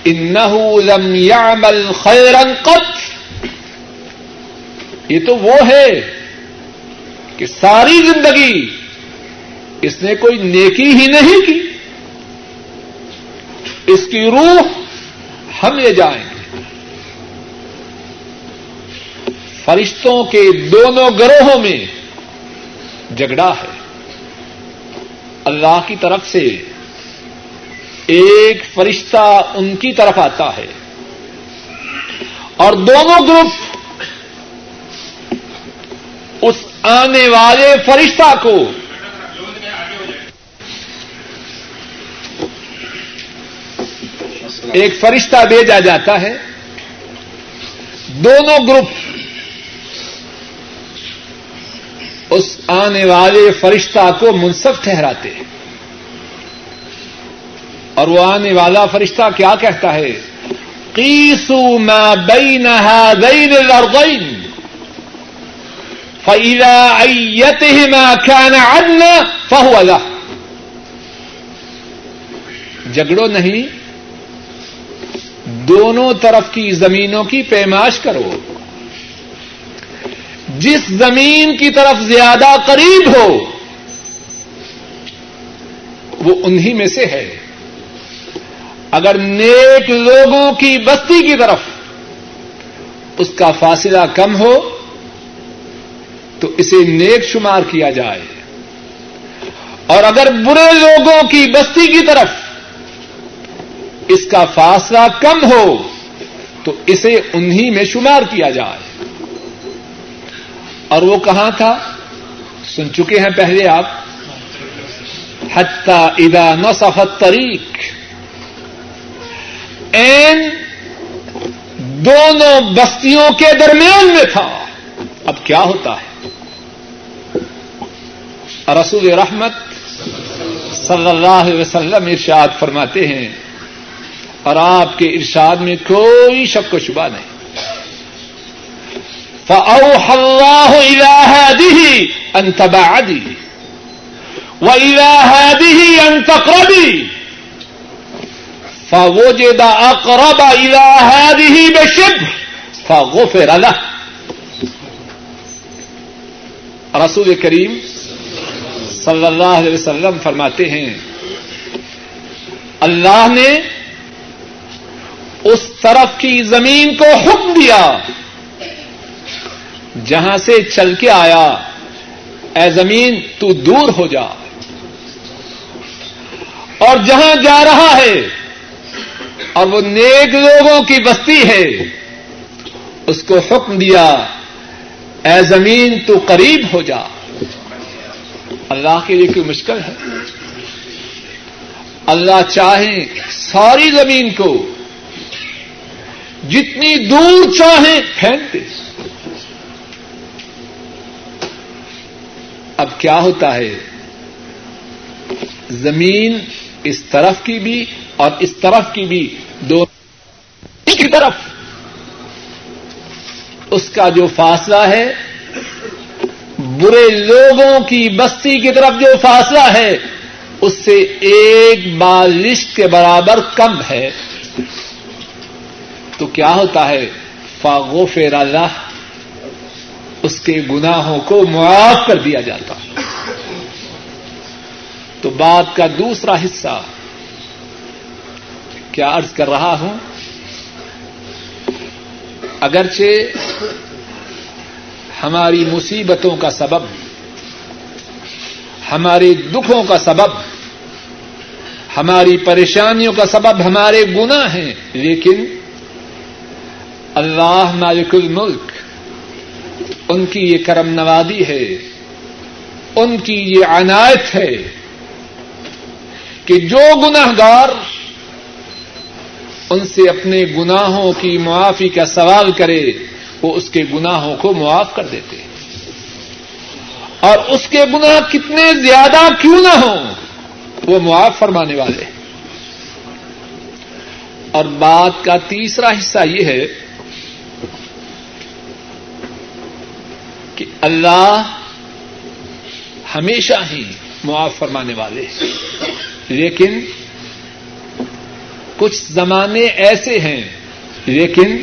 انه لم يعمل خيرا قط. یہ تو وہ ہے کہ ساری زندگی اس نے کوئی نیکی ہی نہیں کی، اس کی روح ہم لے جائیں گے۔ فرشتوں کے دونوں گروہوں میں جھگڑا ہے۔ اللہ کی طرف سے ایک فرشتہ ان کی طرف آتا ہے اور دونوں گروپ اس آنے والے فرشتہ کو ایک فرشتہ بھیجا جاتا ہے۔ دونوں گروپ اس آنے والے فرشتہ کو منصف ٹھہراتے ہیں۔ اور وہ آنے والا فرشتہ کیا کہتا ہے؟ قیسو ما بین هذین الارضین. فإذا أيتهما كان عدنا فهو له. جگڑو نہیں، دونوں طرف کی زمینوں کی پیماش کرو۔ جس زمین کی طرف زیادہ قریب ہو، وہ انہی میں سے ہے۔ اگر نیک لوگوں کی بستی کی طرف اس کا فاصلہ کم ہو تو اسے نیک شمار کیا جائے۔ اور اگر برے لوگوں کی بستی کی طرف اس کا فاصلہ کم ہو تو اسے انہی میں شمار کیا جائے۔ اور وہ کہاں تھا؟ سن چکے ہیں پہلے آپ۔ حتی اذا نصفت طریق این دونوں بستیوں کے درمیان میں تھا۔ اب کیا ہوتا ہے؟ رسول رحمت صلی اللہ علیہ وسلم ارشاد فرماتے ہیں، اور آپ کے ارشاد میں کوئی شک و شبہ نہیں۔ فأوحى الله إلى هذه أن تبعدي، وإلى هذه أن تقربي فوجد أقرب إلى هذه بشبه فغفر له. رسول کریم صلی اللہ علیہ وسلم فرماتے ہیں، اللہ نے اس طرف کی زمین کو حکم دیا، جہاں سے چل کے آیا، اے زمین تو دور ہو جا۔ اور جہاں جا رہا ہے اور وہ نیک لوگوں کی بستی ہے۔ اس کو حکم دیا، اے زمین تو قریب ہو جا۔ اللہ کے لیے کوئی مشکل ہے؟ اللہ چاہیں ساری زمین کو جتنی دور چاہیں پھینک دے۔ اب کیا ہوتا ہے؟ زمین اس طرف کی بھی اور اس طرف کی بھی دونوں کی طرف۔ اس کا جو فاصلہ ہے، برے لوگوں کی بستی کی طرف جو فاصلہ ہے، اس سے ایک بالش کے برابر کم ہے۔ تو کیا ہوتا ہے؟ فاغو اللہ اس کے گناہوں کو معاف کر دیا جاتا۔ ہے تو بات کا دوسرا حصہ کیا عرض کر رہا ہوں؟ اگرچہ ہماری مصیبتوں کا سبب، ہمارے دکھوں کا سبب، ہماری پریشانیوں کا سبب، ہمارے گنا ہیں، لیکن اللہ مالک الملک ان کی یہ کرم نوازی ہے، ان کی یہ عنایت ہے کہ جو گناہ گار ان سے اپنے گناہوں کی معافی کا سوال کرے، وہ اس کے گناہوں کو معاف کر دیتے اور اس کے گناہ کتنے زیادہ کیوں نہ ہوں، وہ معاف فرمانے والے اور بات کا تیسرا حصہ یہ ہے کہ اللہ ہمیشہ ہی معاف فرمانے والے لیکن کچھ زمانے ایسے ہیں، لیکن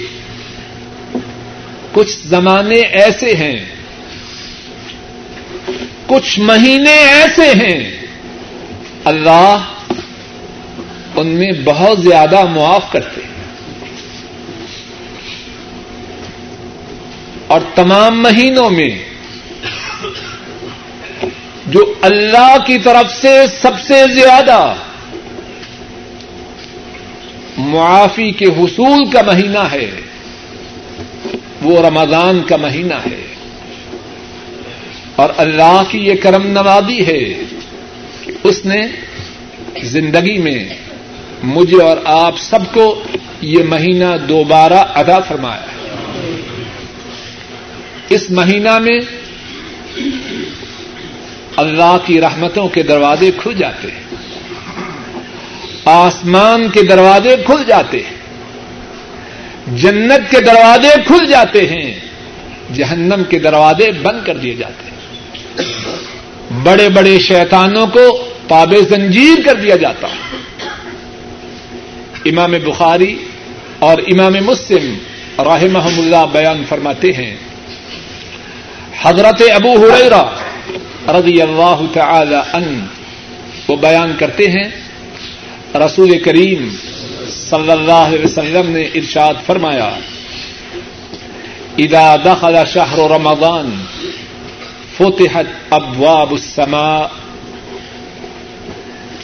کچھ زمانے ایسے ہیں، کچھ مہینے ایسے ہیں۔ اللہ ان میں بہت زیادہ معاف کرتے ہیں۔ اور تمام مہینوں میں جو اللہ کی طرف سے سب سے زیادہ معافی کے حصول کا مہینہ ہے، وہ رمضان کا مہینہ ہے۔ اور اللہ کی یہ کرم نوازی ہے کہ اس نے زندگی میں مجھے اور آپ سب کو یہ مہینہ دوبارہ ادا فرمایا۔ ہے اس مہینہ میں اللہ کی رحمتوں کے دروازے کھل جاتے ہیں۔ آسمان کے دروازے کھل جاتے ہیں۔ جنت کے دروازے کھل جاتے ہیں۔ جہنم کے دروازے بند کر دیے جاتے ہیں۔ بڑے بڑے شیطانوں کو پاب زنجیر کر دیا جاتا امام بخاری اور امام مسلم راہ محمد اللہ بیان فرماتے ہیں۔ حضرت ابو ہریرا رضی اللہ تعالی ان وہ بیان کرتے ہیں، رسول کریم صلی اللہ علیہ وسلم نے ارشاد فرمایا، اذا دخل شہر رمضان فتحت ابواب السماء،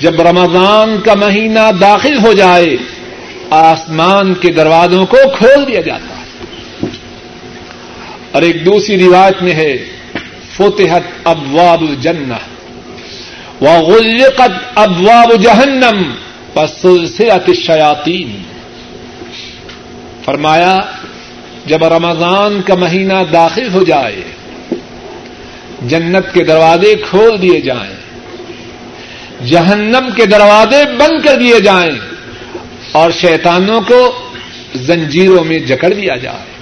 جب رمضان کا مہینہ داخل ہو جائے، آسمان کے دروازوں کو کھول دیا جاتا ہے۔ اور ایک دوسری روایت میں ہے فتحت ابواب الجنہ وغلقت ابواب جہنم سلسلت شیاطین فرمایا جب رمضان کا مہینہ داخل ہو جائے جنت کے دروازے کھول دیے جائیں جہنم کے دروازے بند کر دیے جائیں اور شیطانوں کو زنجیروں میں جکڑ دیا جائے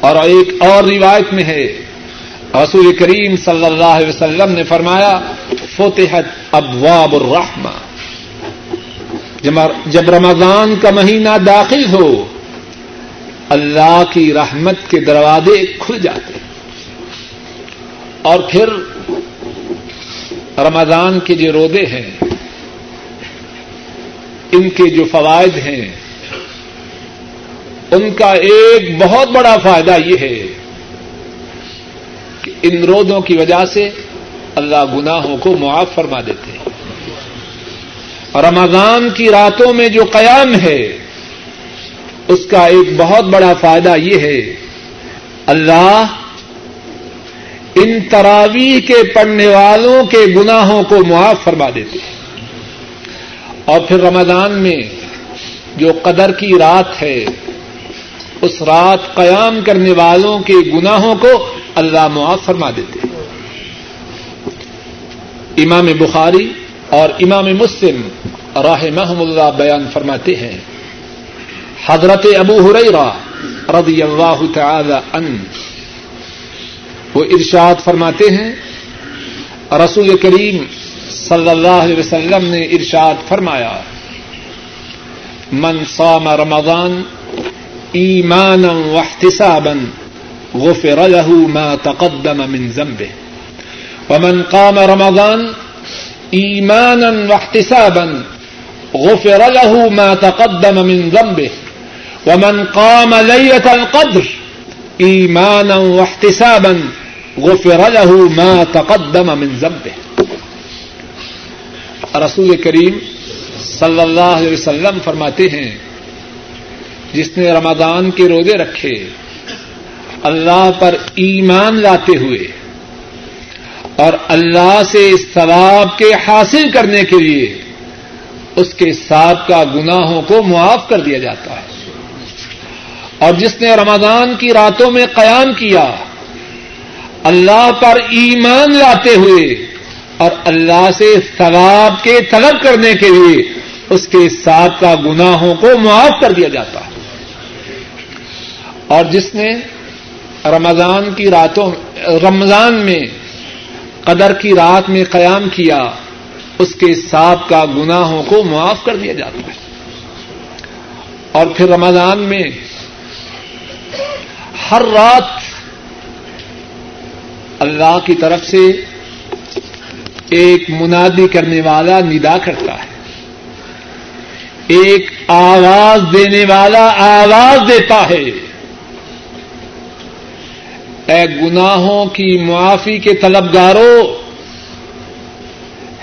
اور ایک اور روایت میں ہے رسول کریم صلی اللہ علیہ وسلم نے فرمایا، فتحت ابواب الرحمہ. جب رمضان کا مہینہ داخل ہو، اللہ کی رحمت کے دروازے کھل جاتے اور پھر رمضان کے جو رودے ہیں، ان کے جو فوائد ہیں، ان کا ایک بہت بڑا فائدہ یہ ہے ان رودوں کی وجہ سے اللہ گناہوں کو معاف فرما دیتے ہیں۔ رمضان کی راتوں میں جو قیام ہے، اس کا ایک بہت بڑا فائدہ یہ ہے، اللہ ان تراویح کے پڑھنے والوں کے گناہوں کو معاف فرما دیتے ہیں۔ اور پھر رمضان میں جو قدر کی رات ہے، اس رات قیام کرنے والوں کے گناہوں کو اللہ معاف فرما دیتے ہیں۔ امام بخاری اور امام مسلم راہ محم اللہ بیان فرماتے ہیں۔ حضرت ابو ہریرا رضی اللہ تعالی ان وہ ارشاد فرماتے ہیں، رسول کریم صلی اللہ علیہ وسلم نے ارشاد فرمایا، من صام رمضان ایمانا واحتسابا غفر له ما تقدم من ذنبه. ومن قام رمضان ایمانا واحتسابا غفر له ما تقدم من ذنبه. ومن قام ليلة القدر ایمانا واحتسابا غفر له ما تقدم من ذنبه. رسول کریم صلی اللہ علیہ وسلم فرماتے ہیں، جس نے رمضان کے روزے رکھے اللہ پر ایمان لاتے ہوئے اور اللہ سے ثواب کے حاصل کرنے کے لیے اس کے ساتھ کا گناہوں کو معاف کر دیا جاتا ہے۔ اور جس نے رمضان کی راتوں میں قیام کیا، اللہ پر ایمان لاتے ہوئے اور اللہ سے ثواب کے طلب کرنے کے لیے اس کے ساتھ کا گناہوں کو معاف کر دیا جاتا ہے۔ اور جس نے رمضان کی راتوں رمضان میں، قدر کی رات میں قیام کیا، اس کے ساتھ کا گناہوں کو معاف کر دیا جاتا ہے۔ اور پھر رمضان میں ہر رات اللہ کی طرف سے ایک منادی کرنے والا ندا کرتا ہے۔ ایک آواز دینے والا آواز دیتا ہے۔ اے گناہوں کی معافی کے طلبگاروں،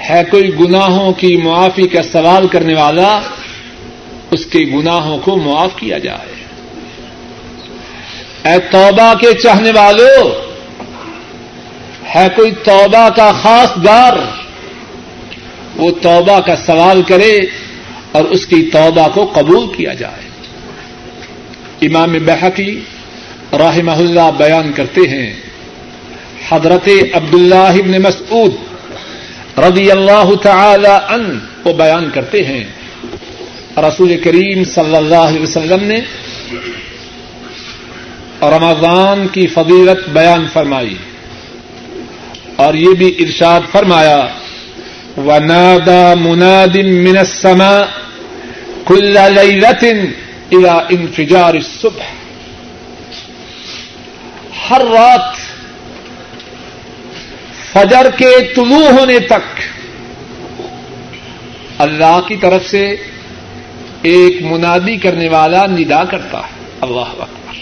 ہے کوئی گناہوں کی معافی کا سوال کرنے والا، اس کے گناہوں کو معاف کیا جائے۔ اے توبہ کے چاہنے والوں ہے کوئی توبہ کا خاص گار، وہ توبہ کا سوال کرے اور اس کی توبہ کو قبول کیا جائے۔ امام بحقی رحمہ اللہ بیان کرتے ہیں۔ حضرت عبداللہ ابن مسعود رضی اللہ تعالی ان وہ بیان کرتے ہیں۔ رسول کریم صلی اللہ علیہ وسلم نے رمضان کی فضیلت بیان فرمائی اور یہ بھی ارشاد فرمایا ونادا مناد من السماء كل ليلة الى انفجار الصبح۔ ہر رات فجر کے طلوع ہونے تک اللہ کی طرف سے ایک منادی کرنے والا ندا کرتا ہے۔ اللہ اکبر۔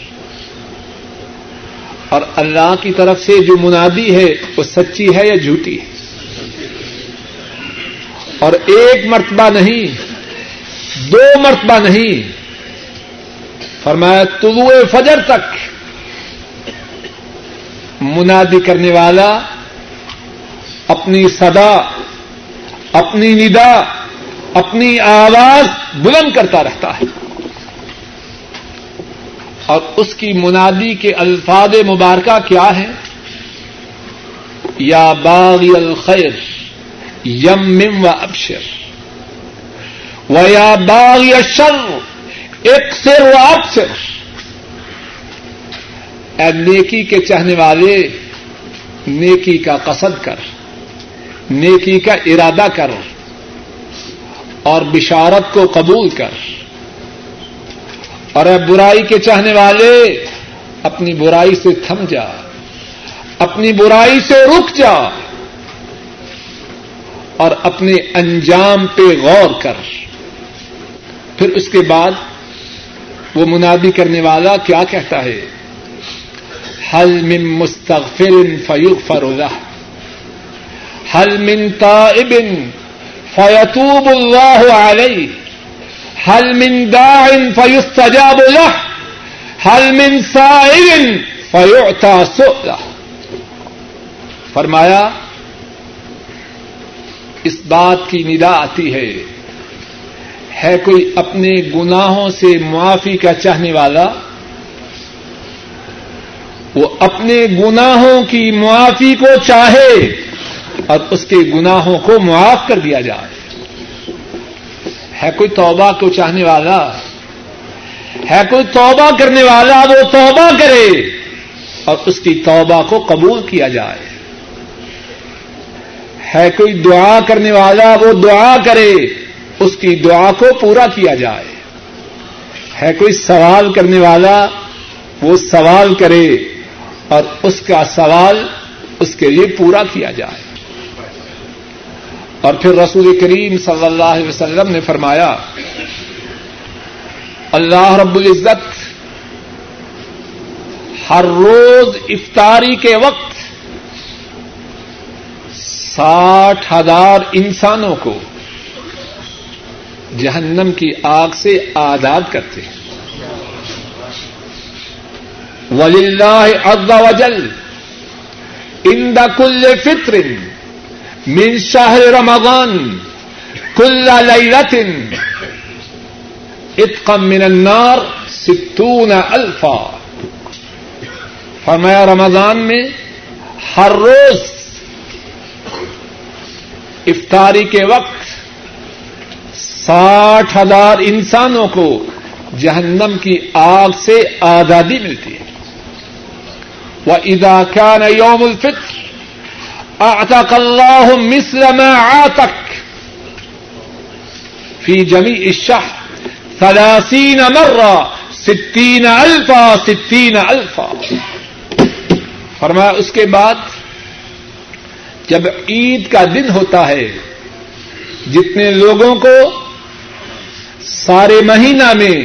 اور اللہ کی طرف سے جو منادی ہے، وہ سچی ہے یا جھوٹی؟ ہے اور ایک مرتبہ نہیں، دو مرتبہ نہیں۔ فرمایا، طلوع فجر تک منادی کرنے والا، اپنی صدا، اپنی ندا، اپنی آواز بلند کرتا رہتا ہے۔ اور اس کی منادی کے الفاظ مبارکہ کیا ہے یا باغی الخیر، یم مم و ابشر۔ و یا باغی الشر ایک سر و ابشر۔ اے نیکی کے چاہنے والے نیکی کا قصد کر، نیکی کا ارادہ کر اور بشارت کو قبول کر۔ اور اے برائی کے چاہنے والے اپنی برائی سے تھم جا، اپنی برائی سے رک جا اور اپنے انجام پہ غور کر۔ پھر اس کے بعد وہ منادی کرنے والا کیا کہتا ہے؟ من مستغفر فیغفر له؟ حل من تائب فیتوب الله علیہ حل من داع فیستجاب له؟ حل من سائل فیعطى سؤله؟ فرمایا، اس بات کی ندا آتی ہے۔ ہے کوئی اپنے گناہوں سے معافی کا چاہنے والا؟ وہ اپنے گناہوں کی معافی کو چاہے، اور اس کے گناہوں کو معاف کر دیا جائے۔ ہے کوئی توبہ کو چاہنے والا؟ ہے کوئی توبہ کرنے والا؟ وہ توبہ کرے اور اس کی توبہ کو قبول کیا جائے۔ ہے کوئی دعا کرنے والا؟ وہ دعا کرے، اس کی دعا کو پورا کیا جائے۔ ہے کوئی سوال کرنے والا؟ وہ سوال کرے۔ اور اس کا سوال اس کے لیے پورا کیا جائے۔ اور پھر رسول کریم صلی اللہ علیہ وسلم نے فرمایا، اللہ رب العزت ہر روز افطاری کے وقت ساٹھ ہزار انسانوں کو جہنم کی آگ سے آزاد کرتے ہیں۔ ولی اللہ اغا وجل ان دا کل فطر من شاہ رمضان کل لیلت اتقم من النار ستون الفا۔ فرمایا رمضان میں ہر روز افطاری کے وقت ساٹھ ہزار انسانوں کو جہنم کی آگ سے آزادی ملتی ہے۔ وہ ادا کیا الفطر اعتق اللہ مثل ما عاتق فی جمی الشهر ثلاثین مرہ ستین الفا ستین الفا فرمایا، اس کے بعد جب عید کا دن ہوتا ہے، جتنے لوگوں کو سارے مہینہ میں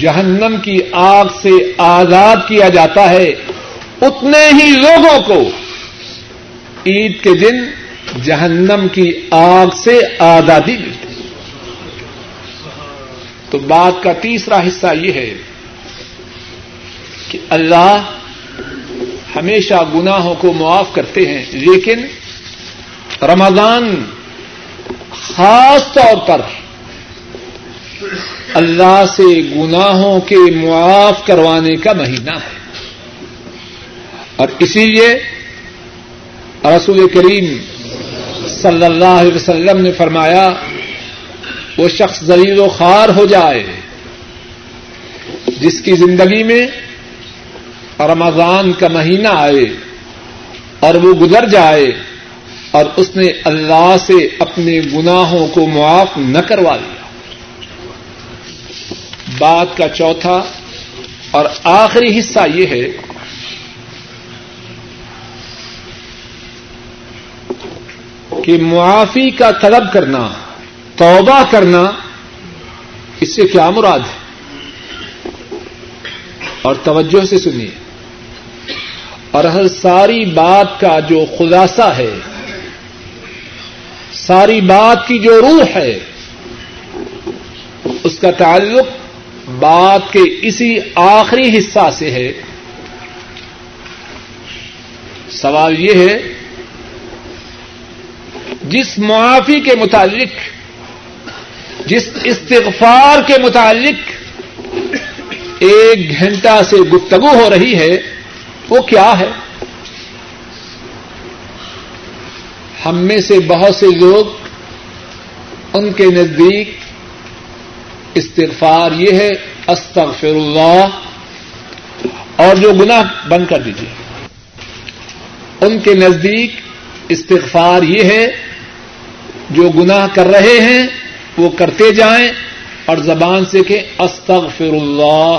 جہنم کی آگ سے آزاد کیا جاتا ہے اتنے ہی لوگوں کو عید کے دن جہنم کی آگ سے آزادی ملتی تو بات کا تیسرا حصہ یہ ہے کہ اللہ ہمیشہ گناہوں کو معاف کرتے ہیں، لیکن رمضان خاص طور پر اللہ سے گناہوں کے معاف کروانے کا مہینہ ہے۔ اور اسی لیے رسول کریم صلی اللہ علیہ وسلم نے فرمایا، وہ شخص ذلیل و خوار ہو جائے، جس کی زندگی میں رمضان کا مہینہ آئے اور وہ گزر جائے اور اس نے اللہ سے اپنے گناہوں کو معاف نہ کروا لیا بات کا چوتھا اور آخری حصہ یہ ہے کہ معافی کا طلب کرنا، توبہ کرنا اس سے کیا مراد ہے؟ اور توجہ سے سنیے۔ اور ہر ساری بات کا جو خلاصہ ہے، ساری بات کی جو روح ہے، اس کا تعلق بات کے اسی آخری حصہ سے ہے۔ سوال یہ ہے جس معافی کے متعلق، جس استغفار کے متعلق ایک گھنٹہ سے گفتگو ہو رہی ہے، وہ کیا ہے؟ ہم میں سے بہت سے لوگ ان کے نزدیک استغفار یہ ہے استغفر اللہ اور جو گناہ بند کر دیجیے ان کے نزدیک استغفار یہ ہے، جو گناہ کر رہے ہیں، وہ کرتے جائیں اور زبان سے کہ استغفر اللہ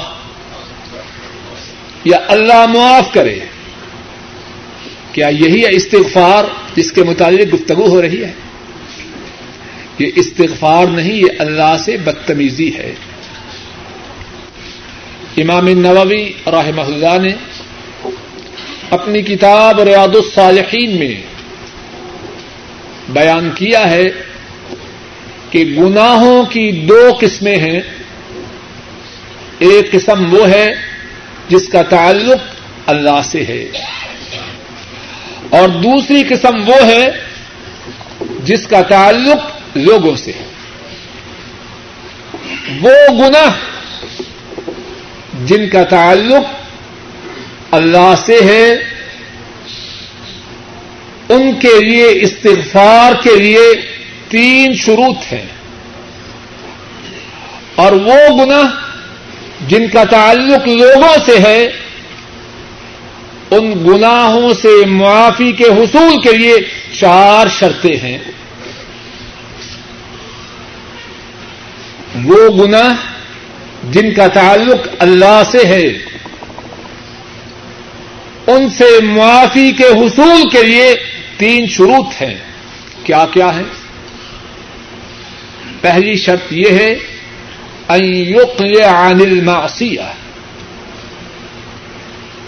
یا اللہ معاف کرے۔ کیا یہی ہے استغفار جس کے متعلق گفتگو ہو رہی ہے؟ یہ استغفار نہیں، یہ اللہ سے بدتمیزی ہے۔ امام نووی رحمہ اللہ نے اپنی کتاب ریاض الصالحین میں بیان کیا ہے کہ گناہوں کی دو قسمیں ہیں۔ ایک قسم وہ ہے جس کا تعلق اللہ سے ہے۔ اور دوسری قسم وہ ہے جس کا تعلق لوگوں سے وہ گنا جن کا تعلق اللہ سے ہے ان کے لیے استغفار کے لیے تین شروط ہیں۔ اور وہ گنا جن کا تعلق لوگوں سے ہے، ان گناہوں سے معافی کے حصول کے لیے چار شرطیں ہیں۔ وہ گناہ جن کا تعلق اللہ سے ہے، ان سے معافی کے حصول کے لیے تین شروط ہیں۔ کیا کیا ہے پہلی شرط یہ ہے عن المعصیہ۔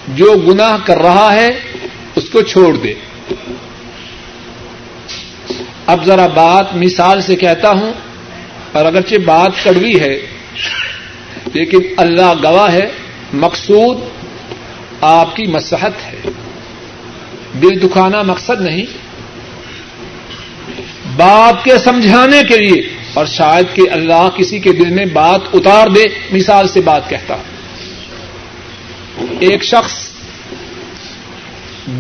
جو گناہ کر رہا ہے، اس کو چھوڑ دے۔ اب ذرا بات مثال سے کہتا ہوں، اور اگرچہ بات کڑوی ہے، لیکن اللہ گواہ ہے، مقصود آپ کی مسحت ہے۔ دل دکھانا مقصد نہیں۔ بات کے سمجھانے کے لیے اور شاید کہ اللہ کسی کے دل میں بات اتار دے، مثال سے بات کہتا۔ ایک شخص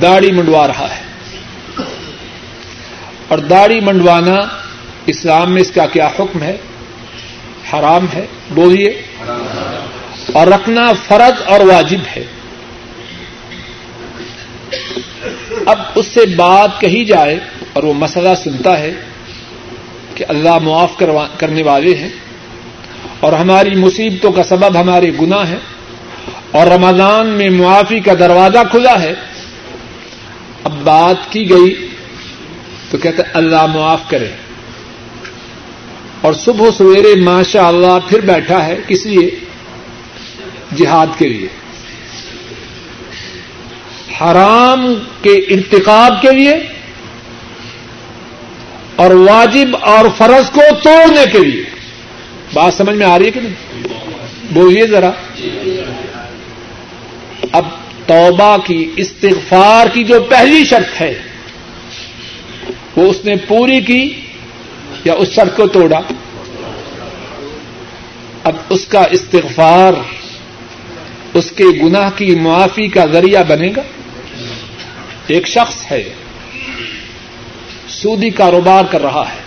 داڑھی منڈوا رہا ہے۔ اور داڑھی منڈوانا اسلام میں اس کا کیا حکم ہے؟ حرام ہے، بولیے۔ اور رکھنا فرض اور واجب ہے۔ اب اس سے بات کہی جائے اور وہ مسئلہ سنتا ہے کہ اللہ معاف کرنے والے ہیں اور ہماری مصیبتوں کا سبب ہمارے گناہ ہے اور رمضان میں معافی کا دروازہ کھلا ہے۔ اب بات کی گئی تو کہتے اللہ معاف کرے۔ اور صبح سویرے ماشاء اللہ پھر بیٹھا ہے کس لیے؟ جہاد کے لیے۔ حرام کے ارتقاب کے لیے اور واجب اور فرض کو توڑنے کے لیے بات سمجھ میں آ رہی ہے کہ نہیں؟ بولیے ذرا۔ اب توبہ کی استغفار کی جو پہلی شرط ہے، وہ اس نے پوری کی یا اس شرط کو توڑا؟ اب اس کا استغفار، اس کے گناہ کی معافی کا ذریعہ بنے گا؟ ایک شخص ہے سودی کاروبار کر رہا ہے۔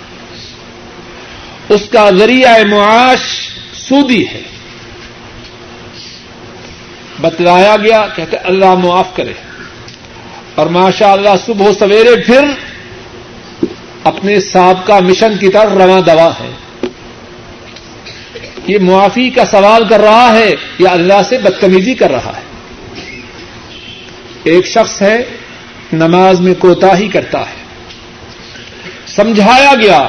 اس کا ذریعہ معاش سودی ہے۔ بتلایا گیا، کہتے اللہ معاف کرے۔ اور ماشاء اللہ صبح سویرے پھر اپنے سابقہ مشن کی طرف رواں دوا ہے۔ یہ معافی کا سوال کر رہا ہے یا اللہ سے بدتمیزی کر رہا ہے۔ ایک شخص ہے نماز میں کوتا ہی کرتا ہے۔ سمجھایا گیا۔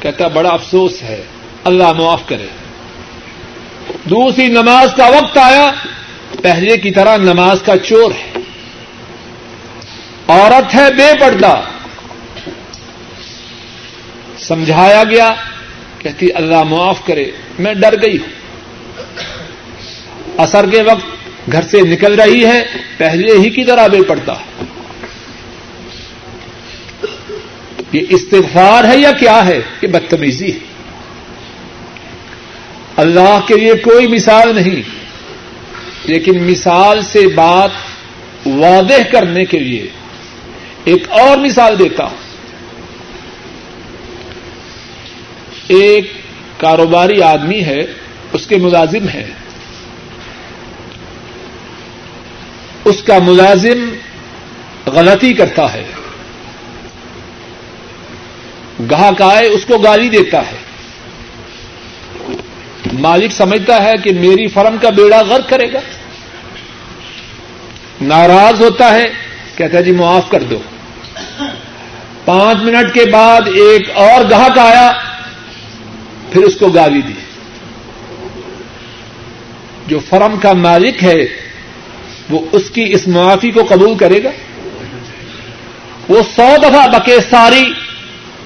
کہتا بڑا افسوس ہے۔ اللہ معاف کرے۔ دوسری، نماز کا وقت آیا۔ پہلے کی طرح نماز کا چور ہے۔ عورت ہے، بے پردہ۔ سمجھایا گیا۔ کہتی، اللہ معاف کرے۔ میں ڈر گئی ہوں۔ اثر کے وقت گھر سے نکل رہی ہے۔ پہلے ہی کی طرح بے پڑتا ہے یہ استغفار ہے یا کیا ہے؟ یہ بدتمیزی ہے۔ اللہ کے لیے کوئی مثال نہیں، لیکن مثال سے بات واضح کرنے کے لیے ایک اور مثال دیتا ہوں۔ ایک کاروباری آدمی ہے، اس کے ملازم ہے اس کا ملازم غلطی کرتا ہے۔ گاہک آئے اس کو گالی دیتا ہے۔ مالک سمجھتا ہے کہ میری فرم کا بیڑا غرق کرے گا۔ ناراض ہوتا ہے، کہتا ہے جی معاف کر دو۔ پانچ منٹ کے بعد ایک اور گاہک آیا، پھر اس کو گالی دی۔ جو فرم کا مالک ہے، وہ اس کی اس معافی کو قبول کرے گا۔ وہ سو دفعہ بکے ساری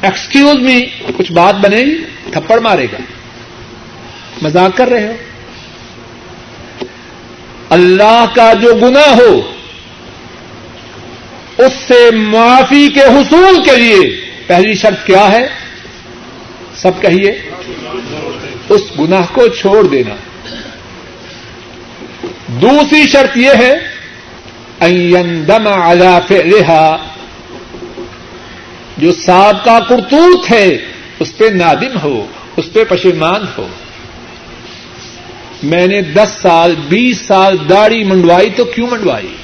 ایکسکیوز می کچھ بات بنے گی، تھپڑ مارے گا۔ مزاق کر رہے ہو۔ اللہ کا جو گنا ہو، اس سے معافی کے حصول کے لیے پہلی شرط کیا ہے؟ سب کہیے، اس گناہ کو چھوڑ دینا۔ دوسری شرط یہ ہے دم الاف رہا جو ساب کا کرتوت ہے، اس پہ نادم ہو، اس پہ پشیمان ہو۔ میں نے دس سال، بیس سال داڑھی منڈوائی تو کیوں منڈوائی؟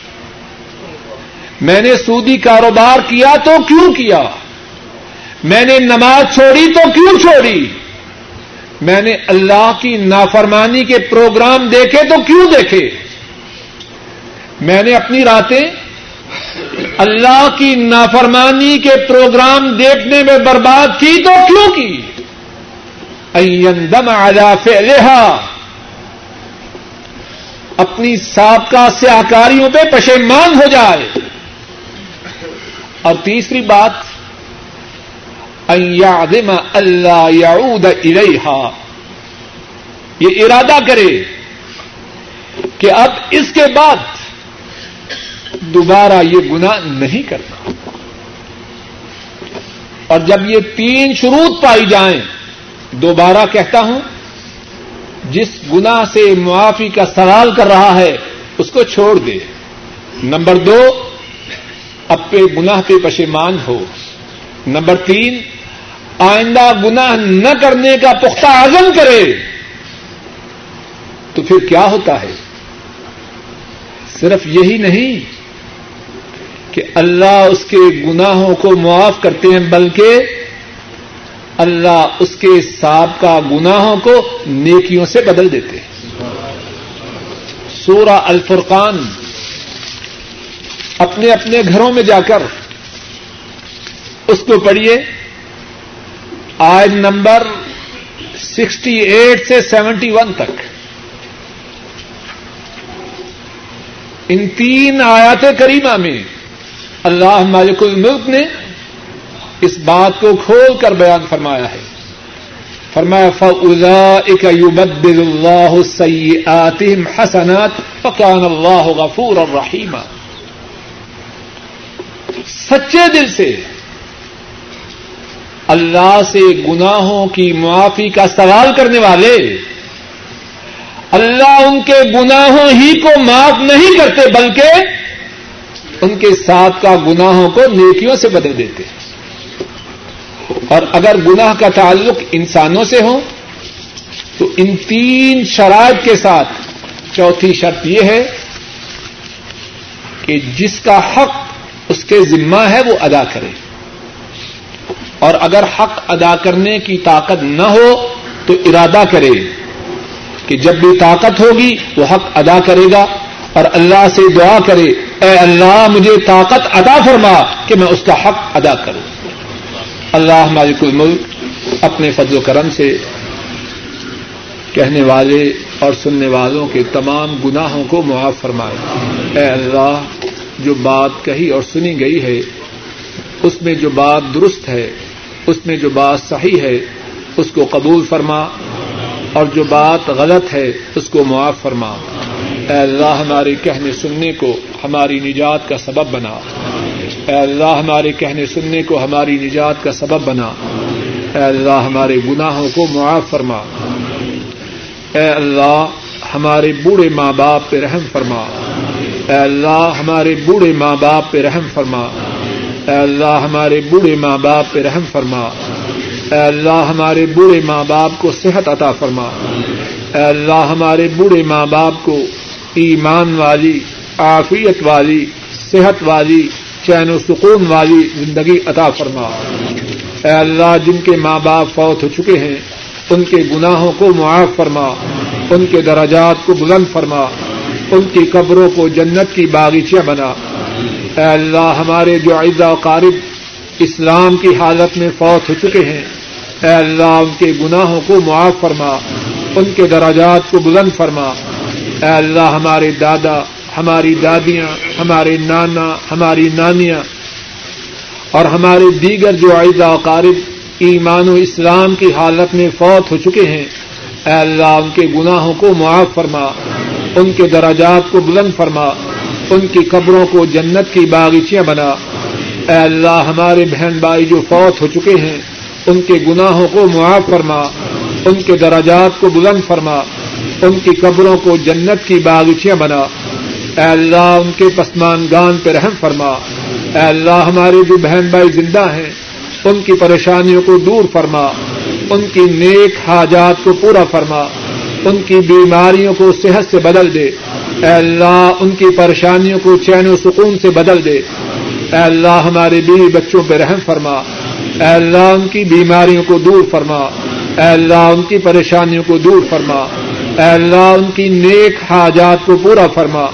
میں نے سودی کاروبار کیا تو کیوں کیا؟ میں نے نماز چھوڑی تو کیوں چھوڑی؟ میں نے اللہ کی نافرمانی کے پروگرام دیکھے تو کیوں دیکھے؟ میں نے اپنی راتیں اللہ کی نافرمانی کے پروگرام دیکھنے میں برباد کی تو کیوں کی؟ دم آجا فلحا اپنی سابقہ سیاکاریوں پہ پشیمان ہو جائے۔ اور تیسری بات ایادم اللہ یعود الیہا۔ یہ ارادہ کرے کہ اب اس کے بعد دوبارہ یہ گنا نہیں کرنا اور جب یہ تین شروط پائی جائیں، دوبارہ کہتا ہوں، جس گنا سے معافی کا سوال کر رہا ہے، اس کو چھوڑ دے۔ نمبر دو اپنے گناہ پہ پشیمان ہو۔ نمبر تین، آئندہ گناہ نہ کرنے کا پختہ عزم کرے۔ تو پھر کیا ہوتا ہے؟ صرف یہی نہیں کہ اللہ اس کے گناہوں کو معاف کرتے ہیں، بلکہ اللہ اس کے سابقہ گناہوں کو نیکیوں سے بدل دیتے ہیں۔ سورہ الفرقان، اپنے اپنے گھروں میں جا کر اس کو پڑھیے۔ آج نمبر سکسٹی ایٹ سے سیونٹی ون تک۔ ان تین آیات کریمہ میں اللہ مالک الملک نے اس بات کو کھول کر بیان فرمایا ہے۔ فرمایا فضا اک یوبد اللہ سیاتہم حسنات فکان اللہ غفور الرحیم سچے دل سے اللہ سے گناہوں کی معافی کا سوال کرنے والے اللہ ان کے گناہوں ہی کو معاف نہیں کرتے، بلکہ ان کے ساتھ کا گناہوں کو نیکیوں سے بدل دیتے ہیں۔ اور اگر گناہ کا تعلق انسانوں سے ہو، تو ان تین شرائط کے ساتھ چوتھی شرط یہ ہے کہ جس کا حق اس کے ذمہ ہے، وہ ادا کرے۔ اور اگر حق ادا کرنے کی طاقت نہ ہو، تو ارادہ کرے کہ جب بھی طاقت ہوگی، وہ حق ادا کرے گا۔ اور اللہ سے دعا کرے اے اللہ مجھے طاقت ادا فرما کہ میں اس کا حق ادا کروں۔ اللہ مالک الملک اپنے فضل و کرم سے کہنے والے اور سننے والوں کے تمام گناہوں کو معاف فرمائے۔ اے اللہ، جو بات کہی اور سنی گئی ہے، اس میں جو بات درست ہے، اس میں جو بات صحیح ہے، اس کو قبول فرما۔ اور جو بات غلط ہے اس کو معاف فرما۔ اے اللہ ہمارے کہنے سننے کو ہماری نجات کا سبب بنا۔ اے اللہ ہمارے کہنے سننے کو ہماری نجات کا سبب بنا۔ اے اللہ، ہمارے گناہوں کو معاف فرما۔ اے اللہ، ہمارے بوڑھے ماں باپ پہ رحم فرما۔ اے اللہ، ہمارے بوڑھے ماں باپ پہ رحم فرما۔ اے اللہ، ہمارے بوڑھے ماں باپ پہ رحم فرما۔ اے اللہ ہمارے بوڑھے ماں باپ کو صحت عطا فرما۔ اے اللہ ہمارے بوڑھے ماں باپ کو ایمان والی، عافیت والی، صحت والی، چین و سکون والی زندگی عطا فرما۔ اے اللہ جن کے ماں باپ فوت ہو چکے ہیں، ان کے گناہوں کو معاف فرما، ان کے دراجات کو بلند فرما، ان کی قبروں کو جنت کی باغیچہ بنا۔ اے اللہ ہمارے جو عزا و قارب اسلام کی حالت میں فوت ہو چکے ہیں اے اللہ، ان کے گناہوں کو معاف فرما، ان کے دراجات کو بلند فرما۔ اے اللہ، ہمارے دادا، ہماری دادیاں، ہمارے نانا، ہماری نانیاں اور ہمارے دیگر جو عائدہ اقارب ایمان و اسلام کی حالت میں فوت ہو چکے ہیں، اے اللہ، ان کے گناہوں کو معاف فرما، ان کے دراجات کو بلند فرما، ان کی قبروں کو جنت کی باغیچیاں بنا۔ اے اللہ، ہمارے بہن بھائی جو فوت ہو چکے ہیں ان کے گناہوں کو معاف فرما، ان کے دراجات کو بلند فرما، ان کی قبروں کو جنت کی باغیچیاں بنا۔ اے اللہ، ان کے پسمان گان پہ رحم فرما۔ اے اللہ، ہمارے جو بہن بھائی زندہ ہیں، ان کی پریشانیوں کو دور فرما۔ ان کی نیک حاجات کو پورا فرما۔ ان کی بیماریوں کو صحت سے بدل دے۔ اے اللہ، ان کی پریشانیوں کو چین و سکون سے بدل دے۔ اے اللہ، ہمارے بیوی بچوں پہ رحم فرما۔ اے اللہ ان کی بیماریوں کو دور فرما۔ اے اللہ ان کی پریشانیوں کو دور فرما۔ اے اللہ ان کی نیک حاجات کو پورا فرما۔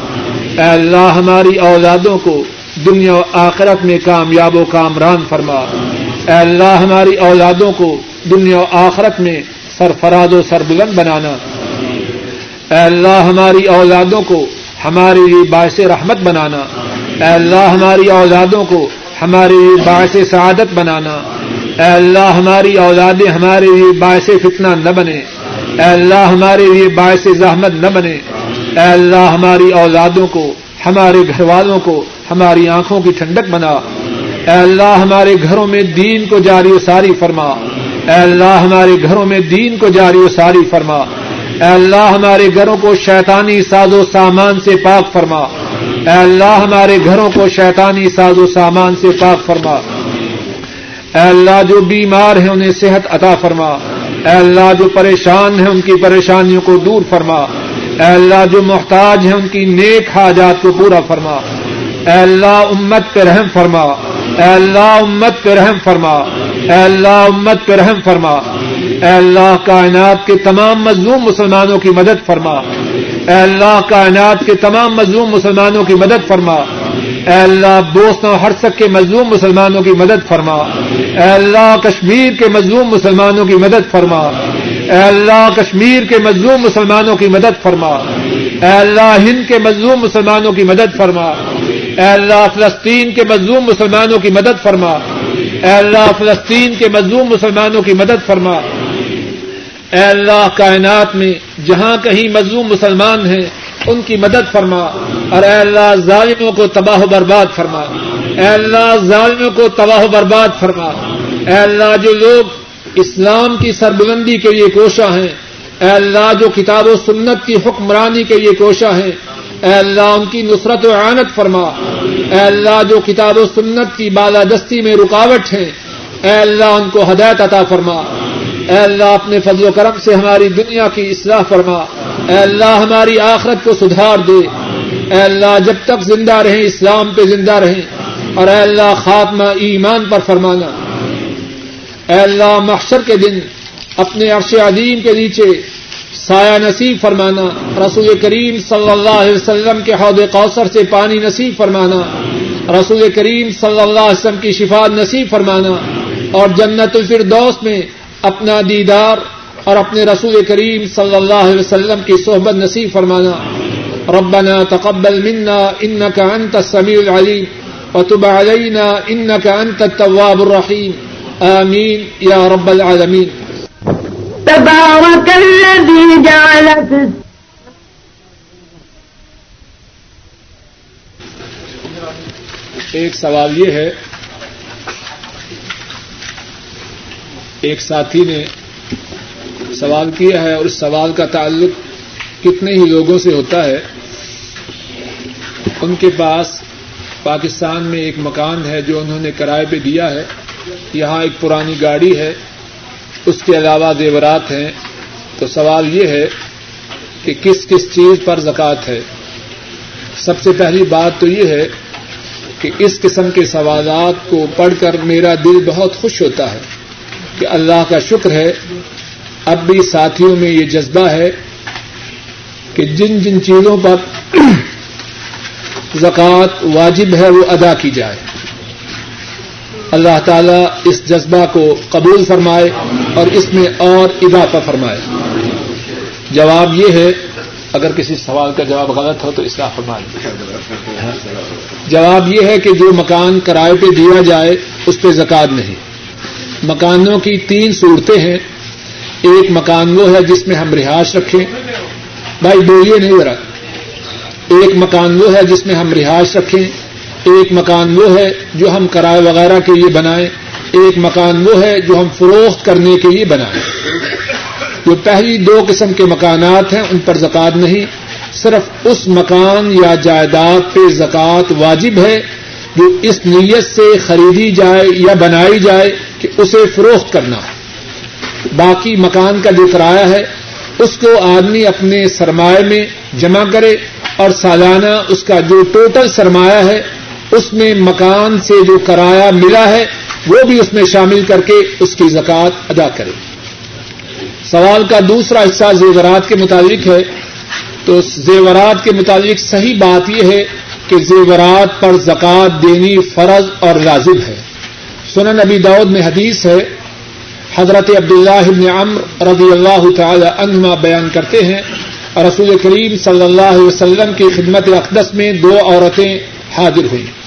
اے اللہ ہماری اولادوں کو دنیا و آخرت میں کامیاب و کامران فرما۔ اے اللہ ہماری اولادوں کو دنیا و آخرت میں سرفراد و سربلند بنانا۔ اے اللہ ہماری اولادوں کو ہمارے لیے باعث رحمت بنانا۔ اے اللہ ہماری اولادوں کو ہمارے لیے باعث سعادت بنانا۔ اے اللہ، ہماری اولادیں ہمارے لیے باعث فتنہ نہ بنے۔ اے اللہ، ہمارے لیے باعث زحمت نہ بنے۔ اے اللہ، ہماری اولادوں کو، ہمارے گھر والوں کو، ہماری آنکھوں کی ٹھنڈک بنا۔ اے اللہ، ہمارے گھروں میں دین کو جاری و ساری فرما۔ اے اللہ، ہمارے گھروں میں دین کو جاری و ساری فرما۔ اے اللہ ہمارے گھروں کو شیطانی ساز و سامان سے پاک فرما۔ اے اللہ ہمارے گھروں کو شیطانی ساز و سامان سے پاک فرما۔ اے اللہ جو بیمار ہیں انہیں صحت عطا فرما۔ اے اللہ جو پریشان ہیں ان کی پریشانیوں کو دور فرما۔ اے اللہ جو محتاج ہیں ان کی نیک حاجات کو پورا فرما۔ اے اللہ امت پہ رحم فرما۔ اے اللہ امت پہ رحم فرما۔ اے اللہ امت پہ رحم فرما۔ اے اللہ کائنات کے تمام مظلوم مسلمانوں کی مدد فرما. اے اللہ کائنات کے تمام مظلوم مسلمانوں کی مدد فرما. اے اللہ بوسن و ہرسک کے مظلوم مسلمانوں کی مدد فرما. اے اللہ کشمیر کے مظلوم مسلمانوں کی مدد فرما. اے اللہ کشمیر کے مظلوم مسلمانوں کی مدد فرما. اے اللہ ہند کے مظلوم مسلمانوں کی مدد فرما. اے اللہ فلسطین کے مظلوم مسلمانوں کی مدد فرما. اے اللہ فلسطین کے مظلوم مسلمانوں کی مدد فرما۔ اے اللہ کائنات میں جہاں کہیں مظلوم مسلمان ہیں، ان کی مدد فرما۔ اور اے اللہ ظالموں کو تباہ و برباد فرما۔ اے اللہ ظالموں کو تباہ و برباد فرما۔ اے اللہ جو لوگ اسلام کی سربلندی کے لیے کوشاں ہیں، اے اللہ جو کتاب و سنت کی حکمرانی کے لیے کوشاں ہیں اے اللہ ان کی نصرت و عانت فرما۔ اے اللہ جو کتاب و سنت کی بالادستی میں رکاوٹ ہیں، اے اللہ ان کو ہدایت عطا فرما۔ اے اللہ اپنے فضل و کرم سے ہماری دنیا کی اصلاح فرما۔ اے اللہ ہماری آخرت کو سدھار دے۔ اے اللہ جب تک زندہ رہیں، اسلام پہ زندہ رہیں۔ اور اے اللہ خاتمہ ایمان پر فرمانا۔ اے اللہ محشر کے دن، اپنے عرش عظیم کے نیچے سایہ نصیب فرمانا، رسول کریم صلی اللہ علیہ وسلم کے حوض کوثر سے پانی نصیب فرمانا، رسول کریم صلی اللہ علیہ وسلم کی شفا نصیب فرمانا، اور جنت الفردوس میں اپنا دیدار اور اپنے رسول کریم صلی اللہ علیہ وسلم کی صحبت نصیب فرمانا، ربنا تقبل منا انك انت السميع العليم وتب علينا انك انت التواب الرحيم آمين يا رب العالمين تبارك الذي جعل في ایک سوال یہ ہے، ایک ساتھی نے سوال کیا ہے اور اس سوال کا تعلق کتنے ہی لوگوں سے ہوتا ہے۔ ان کے پاس پاکستان میں ایک مکان ہے جو انہوں نے کرائے پہ دیا ہے۔ یہاں ایک پرانی گاڑی ہے۔ اس کے علاوہ زیورات ہیں، تو سوال یہ ہے کہ کس کس چیز پر زکوٰۃ ہے؟ سب سے پہلی بات تو یہ ہے کہ اس قسم کے سوالات کو پڑھ کر میرا دل بہت خوش ہوتا ہے کہ اللہ کا شکر ہے، اب بھی ساتھیوں میں یہ جذبہ ہے کہ جن جن چیزوں پر زکوٰۃ واجب ہے، وہ ادا کی جائے۔ اللہ تعالیٰ اس جذبہ کو قبول فرمائے اور اس میں اور اضافہ فرمائے۔ جواب یہ ہے، اگر کسی سوال کا جواب غلط ہو تو اس کا فرمائے۔ جواب یہ ہے کہ جو مکان کرائے پہ دیا جائے، اس پہ زکات نہیں۔ مکانوں کی تین صورتیں ہیں۔ ایک مکان وہ ہے جس میں ہم رہائش رکھیں۔ بھائی بولیے نہیں ذرا۔ ایک مکان وہ ہے جس میں ہم رہائش رکھیں۔ ایک مکان وہ ہے جو ہم کرائے وغیرہ کے لیے بنائیں ایک مکان وہ ہے جو ہم فروخت کرنے کے لیے بنائیں جو پہلی دو قسم کے مکانات ہیں، ان پر زکات نہیں، صرف اس مکان یا جائیداد پہ زکوٰۃ واجب ہے جو اس نیت سے خریدی جائے یا بنائی جائے کہ اسے فروخت کرنا۔ ہے باقی مکان کا جو کرایہ ہے، اس کو آدمی اپنے سرمایہ میں جمع کرے اور سالانہ اس کا جو ٹوٹل سرمایہ ہے اس میں مکان سے جو کرایہ ملا ہے، وہ بھی اس میں شامل کر کے اس کی زکوٰۃ ادا کرے۔ سوال کا دوسرا حصہ زیورات کے متعلق ہے۔ تو زیورات کے متعلق صحیح بات یہ ہے کہ زیورات پر زکوٰۃ دینی فرض اور لازم ہے۔ سنن نبی داود میں حدیث ہے، حضرت عبداللہ ابن عمر رضی اللہ تعالی عنہما بیان کرتے ہیں، رسول کریم صلی اللہ علیہ وسلم کی خدمت اقدس میں دو عورتیں حاضر ہوئیں۔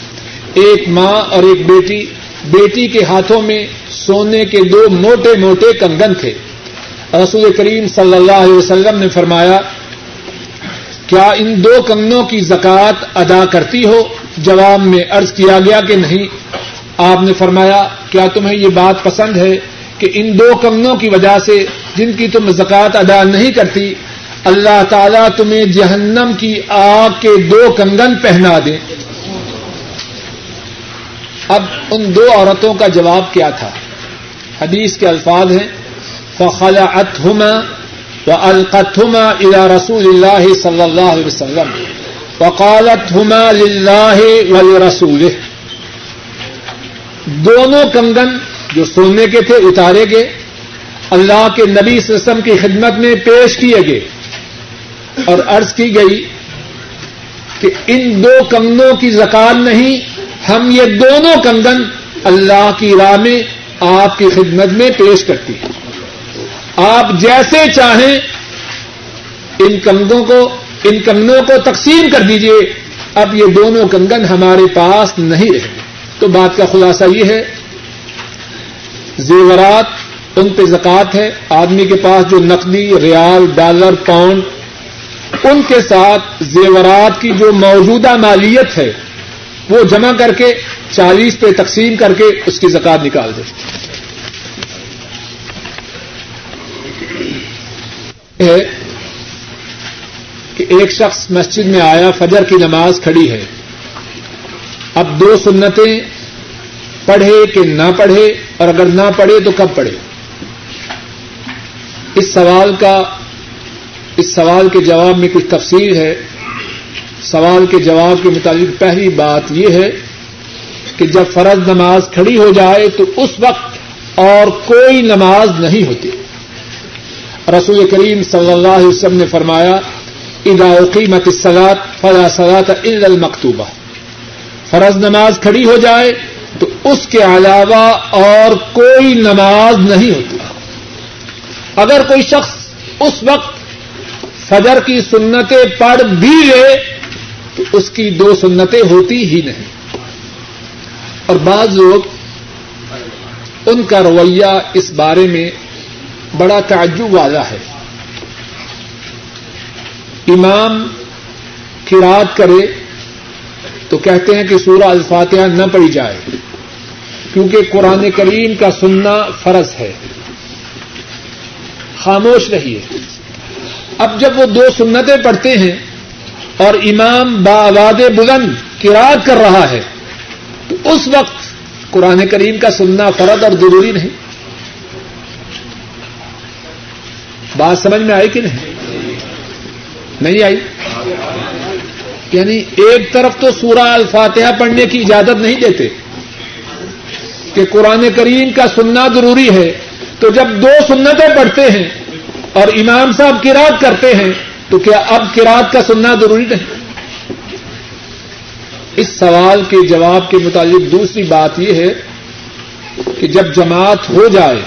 ایک ماں اور ایک بیٹی بیٹی کے ہاتھوں میں سونے کے دو موٹے موٹے کنگن تھے۔ رسول کریم صلی اللہ علیہ وسلم نے فرمایا، کیا ان دو کنگنوں کی زکوٰۃ ادا کرتی ہو؟ جواب میں ارض کیا گیا کہ نہیں۔ آپ نے فرمایا، کیا تمہیں یہ بات پسند ہے کہ ان دو کنگنوں کی وجہ سے جن کی تم زکوٰۃ ادا نہیں کرتی، اللہ تعالیٰ تمہیں جہنم کی آگ کے دو کنگن پہنا دے۔ اب ان دو عورتوں کا جواب کیا تھا؟ حدیث کے الفاظ ہیں فخلا اتما و القتما الا رسول اللہ صلی اللہ علیہ وسلم وقالت ہما و رسول دونوں کنگن جو سونے کے تھے، اتارے گئے، اللہ کے نبی سسم کی خدمت میں پیش کیے گئے۔ اور عرض کی گئی کہ ان دو کنگنوں کی زکات نہیں ہم یہ دونوں کنگن اللہ کی راہ میں آپ کی خدمت میں پیش کرتی ہیں۔ آپ جیسے چاہیں ان کنگوں کو، ان کنگنوں کو تقسیم کر دیجیے اب یہ دونوں کنگن ہمارے پاس نہیں رہے۔ تو بات کا خلاصہ یہ ہے، زیورات ان پہ زکات ہے، آدمی کے پاس جو نقدی، ریال، ڈالر، پاؤنڈ، ان کے ساتھ زیورات کی جو موجودہ مالیت ہے وہ جمع کر کے چالیس پہ تقسیم کر کے اس کی زکات نکال دے۔ کہ ایک شخص مسجد میں آیا، فجر کی نماز کھڑی ہے۔ اب دو سنتیں پڑھے کہ نہ پڑھے اور اگر نہ پڑھے تو کب پڑھے؟ اس سوال کا، اس سوال کے جواب میں کچھ تفصیل ہے۔ سوال کے جواب کے مطابق پہلی بات یہ ہے کہ جب فرض نماز کھڑی ہو جائے تو اس وقت اور کوئی نماز نہیں ہوتی۔ رسول کریم صلی اللہ علیہ وسلم نے فرمایا قیمت سلاد فضا سلاد عل المکتوبہ۔ فرض نماز کھڑی ہو جائے تو اس کے علاوہ اور کوئی نماز نہیں ہوتی۔ اگر کوئی شخص اس وقت فجر کی سنتیں پڑھ بھی لے تو اس کی دو سنتیں ہوتی ہی نہیں۔ اور بعض لوگ ان کا رویہ اس بارے میں بڑا تعجب والا ہے۔ امام کی کرے تو کہتے ہیں کہ سورہ الفاتحہ نہ پڑی جائے، کیونکہ قرآن کریم کا سننا فرض ہے۔ خاموش رہیے۔ اب جب وہ دو سنتیں پڑھتے ہیں اور امام باواد بلند کراط کر رہا ہے، تو اس وقت قرآن کریم کا سننا فرد اور ضروری نہیں۔ بات سمجھ میں آئی کہ نہیں؟ نہیں آئی۔ یعنی ایک طرف تو سورہ الفاتحہ پڑھنے کی اجازت نہیں دیتے کہ قرآن کریم کا سننا ضروری ہے، تو جب دو سنتیں پڑھتے ہیں اور امام صاحب کراط کرتے ہیں تو کیا اب کراط کا سننا ضروری نہیں؟ اس سوال کے جواب کے متعلق دوسری بات یہ ہے کہ جب جماعت ہو جائے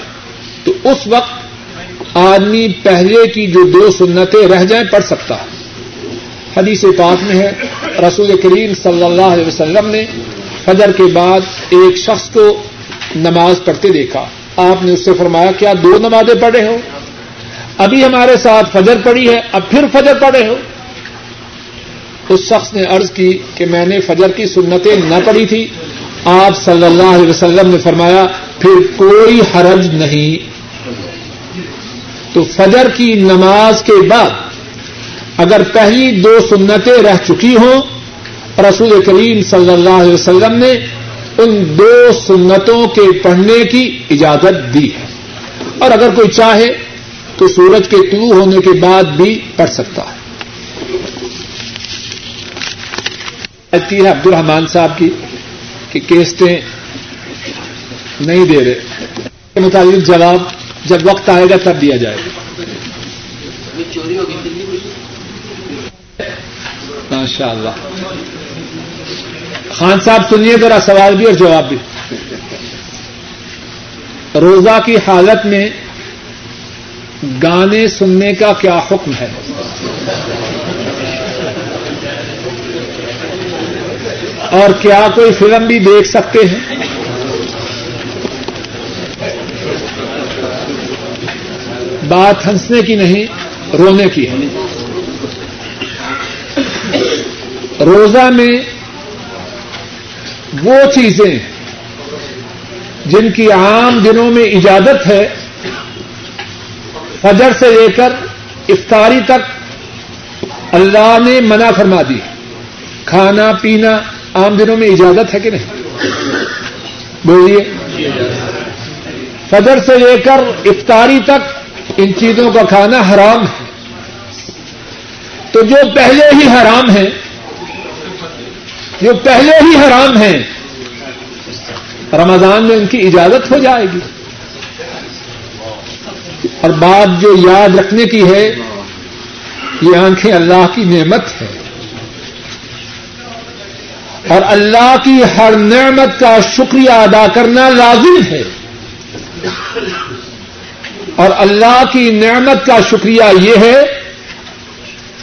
تو اس وقت آدمی پہلے کی جو دو سنتیں رہ جائیں پڑھ سکتا ہے۔ حدیث پاک میں ہے، رسول کریم صلی اللہ علیہ وسلم نے فجر کے بعد ایک شخص کو نماز پڑھتے دیکھا۔ آپ نے اس سے فرمایا، کیا دو نمازیں پڑھے ہو؟ ابھی ہمارے ساتھ فجر پڑی ہے، اب پھر فجر پڑے ہو۔ اس شخص نے عرض کی کہ میں نے فجر کی سنتیں نہ پڑھی تھی۔ آپ صلی اللہ علیہ وسلم نے فرمایا، پھر کوئی حرج نہیں۔ تو فجر کی نماز کے بعد اگر پہلی دو سنتیں رہ چکی ہوں، رسول کریم صلی اللہ علیہ وسلم نے ان دو سنتوں کے پڑھنے کی اجازت دی ہے۔ اور اگر کوئی چاہے تو سورج کے طلوع ہونے کے بعد بھی پڑھ سکتا ہے۔ ہے عبد الرحمان صاحب کی کہ کیسٹیں نہیں دے رہے۔ کے مطابق جواب جب وقت آئے گا تب دیا جائے گا۔ ماشاء اللہ خان صاحب سنیے ذرا سوال بھی اور جواب بھی۔ روزہ کی حالت میں گانے سننے کا کیا حکم ہے؟ اور کیا کوئی فلم بھی دیکھ سکتے ہیں؟ بات ہنسنے کی نہیں، رونے کی ہے۔ روزہ میں وہ چیزیں جن کی عام دنوں میں اجازت ہے فجر سے لے کر افطاری تک اللہ نے منع فرما دی۔ کھانا، پینا عام دنوں میں اجازت ہے کہ نہیں؟ بولیے۔ فجر سے لے کر افطاری تک ان چیزوں کا کھانا حرام ہے۔ تو جو پہلے ہی حرام ہے جو پہلے ہی حرام ہیں، رمضان میں ان کی اجازت ہو جائے گی۔ اور بات جو یاد رکھنے کی ہے، یہ آنکھیں اللہ کی نعمت ہے۔ اور اللہ کی ہر نعمت کا شکریہ ادا کرنا لازم ہے۔ اور اللہ کی نعمت کا شکریہ یہ ہے،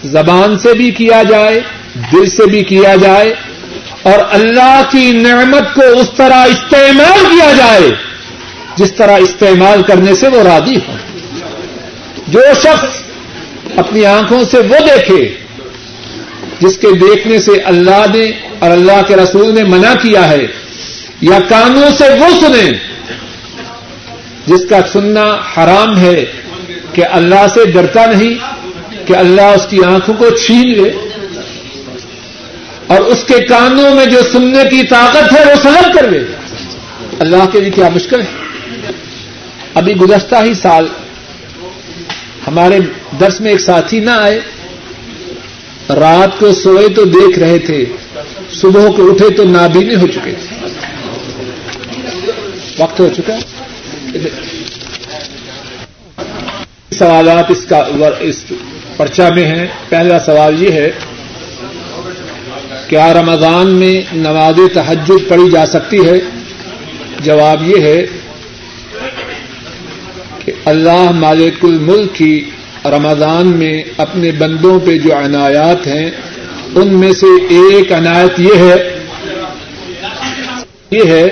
زبان سے بھی کیا جائے، دل سے بھی کیا جائے، اور اللہ کی نعمت کو اس طرح استعمال کیا جائے، جس طرح استعمال کرنے سے وہ راضی ہو جو شخص اپنی آنکھوں سے وہ دیکھے جس کے دیکھنے سے اللہ نے اور اللہ کے رسول نے منع کیا ہے، یا کانوں سے وہ سنیں جس کا سننا حرام ہے کہ اللہ سے ڈرتا نہیں کہ اللہ اس کی آنکھوں کو چھین لے اور اس کے کانوں میں جو سننے کی طاقت ہے وہ سلب کر لے۔ اللہ کے لیے کیا مشکل ہے؟ ابھی گزشتہ ہی سال ہمارے درس میں ایک ساتھی نہ آئے، رات کو سوئے تو دیکھ رہے تھے، صبح کو اٹھے تو نابینے ہو چکے تھے۔ وقت ہو چکا۔ سوالات اس کا اس پرچا میں ہیں۔ پہلا سوال یہ ہے، کیا رمضان میں نماز تحجد پڑھی جا سکتی ہے؟ جواب یہ ہے کہ اللہ مالک الملک کی رمضان میں اپنے بندوں پہ جو عنایات ہیں، ان میں سے ایک عنایت یہ ہے یہ ہے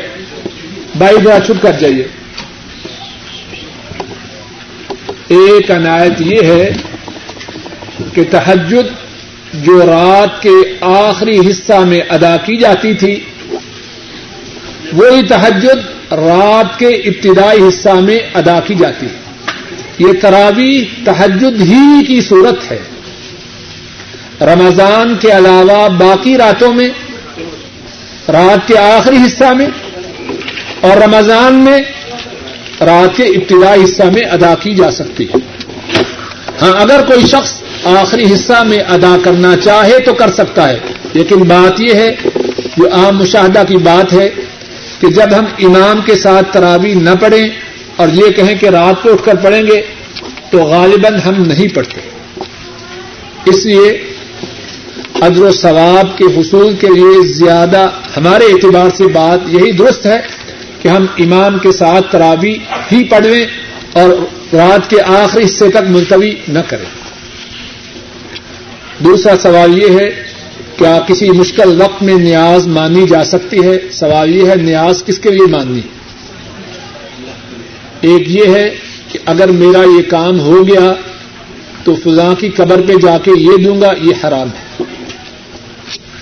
بائی ذرا چھپ کر جائیے۔ ایک عنایت یہ ہے کہ تحجد جو رات کے آخری حصہ میں ادا کی جاتی تھی، وہی تحجد رات کے ابتدائی حصہ میں ادا کی جاتی ہے۔ یہ تراوی تحجد ہی کی صورت ہے۔ رمضان کے علاوہ باقی راتوں میں، رات کے آخری حصہ میں اور رمضان میں رات کے ابتدائی حصہ میں ادا کی جا سکتی ہے۔ ہاں اگر کوئی شخص آخری حصہ میں ادا کرنا چاہے تو کر سکتا ہے، لیکن بات یہ ہے جو عام مشاہدہ کی بات ہے کہ جب ہم امام کے ساتھ تراوی نہ پڑھیں اور یہ کہیں کہ رات کو اٹھ کر پڑھیں گے، تو غالباً ہم نہیں پڑھتے۔ اس لیے ادر و ثواب کے حصول کے لیے زیادہ ہمارے اعتبار سے بات یہی درست ہے کہ ہم امام کے ساتھ تراوی ہی پڑھ لیں اور رات کے آخری حصے تک ملتوی نہ کریں۔ دوسرا سوال یہ ہے کیا کسی مشکل وقت میں نیاز مانی جا سکتی ہے؟ سوال یہ ہے، نیاز کس کے لیے ماننی؟ ایک یہ ہے کہ اگر میرا یہ کام ہو گیا تو فضا کی قبر پہ جا کے یہ دوں گا، یہ حرام ہے۔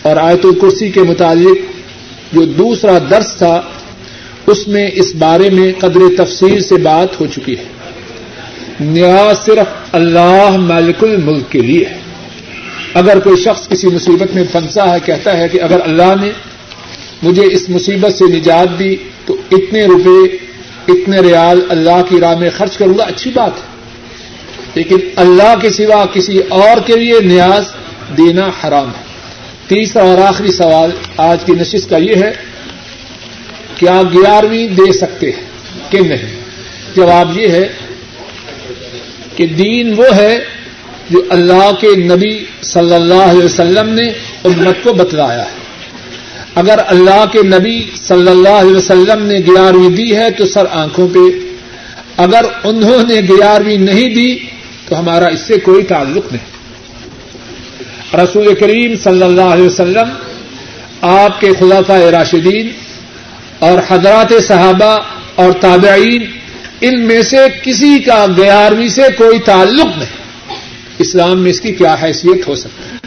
اور آیت الکرسی کے متعلق جو دوسرا درس تھا، اس میں اس بارے میں قدر تفصیل سے بات ہو چکی ہے۔ نیاز صرف اللہ مالک الملک کے لیے ہے۔ اگر کوئی شخص کسی مصیبت میں پھنسا ہے، کہتا ہے کہ اگر اللہ نے مجھے اس مصیبت سے نجات دی، تو اتنے روپے، اتنے ریال اللہ کی راہ میں خرچ کروں گا۔ اچھی بات ہے۔ لیکن اللہ کے سوا کسی اور کے لیے نیاز دینا حرام ہے۔ تیسرا اور آخری سوال آج کی نشست کا یہ ہے کہ آپ گیارہویں دے سکتے ہیں کہ نہیں؟ جواب یہ ہے کہ دین وہ ہے جو اللہ کے نبی صلی اللہ علیہ وسلم نے امت کو بتلایا ہے۔ اگر اللہ کے نبی صلی اللہ علیہ وسلم نے گیارہویں دی ہے تو سر آنکھوں پہ۔ اگر انہوں نے گیارہویں نہیں دی تو ہمارا اس سے کوئی تعلق نہیں۔ رسول کریم صلی اللہ علیہ وسلم، آپ کے خلافہ راشدین اور حضرات صحابہ اور تابعین، ان میں سے کسی کا گیارہویں سے کوئی تعلق نہیں۔ اسلام میں اس کی کیا حیثیت ہو سکتی ہے؟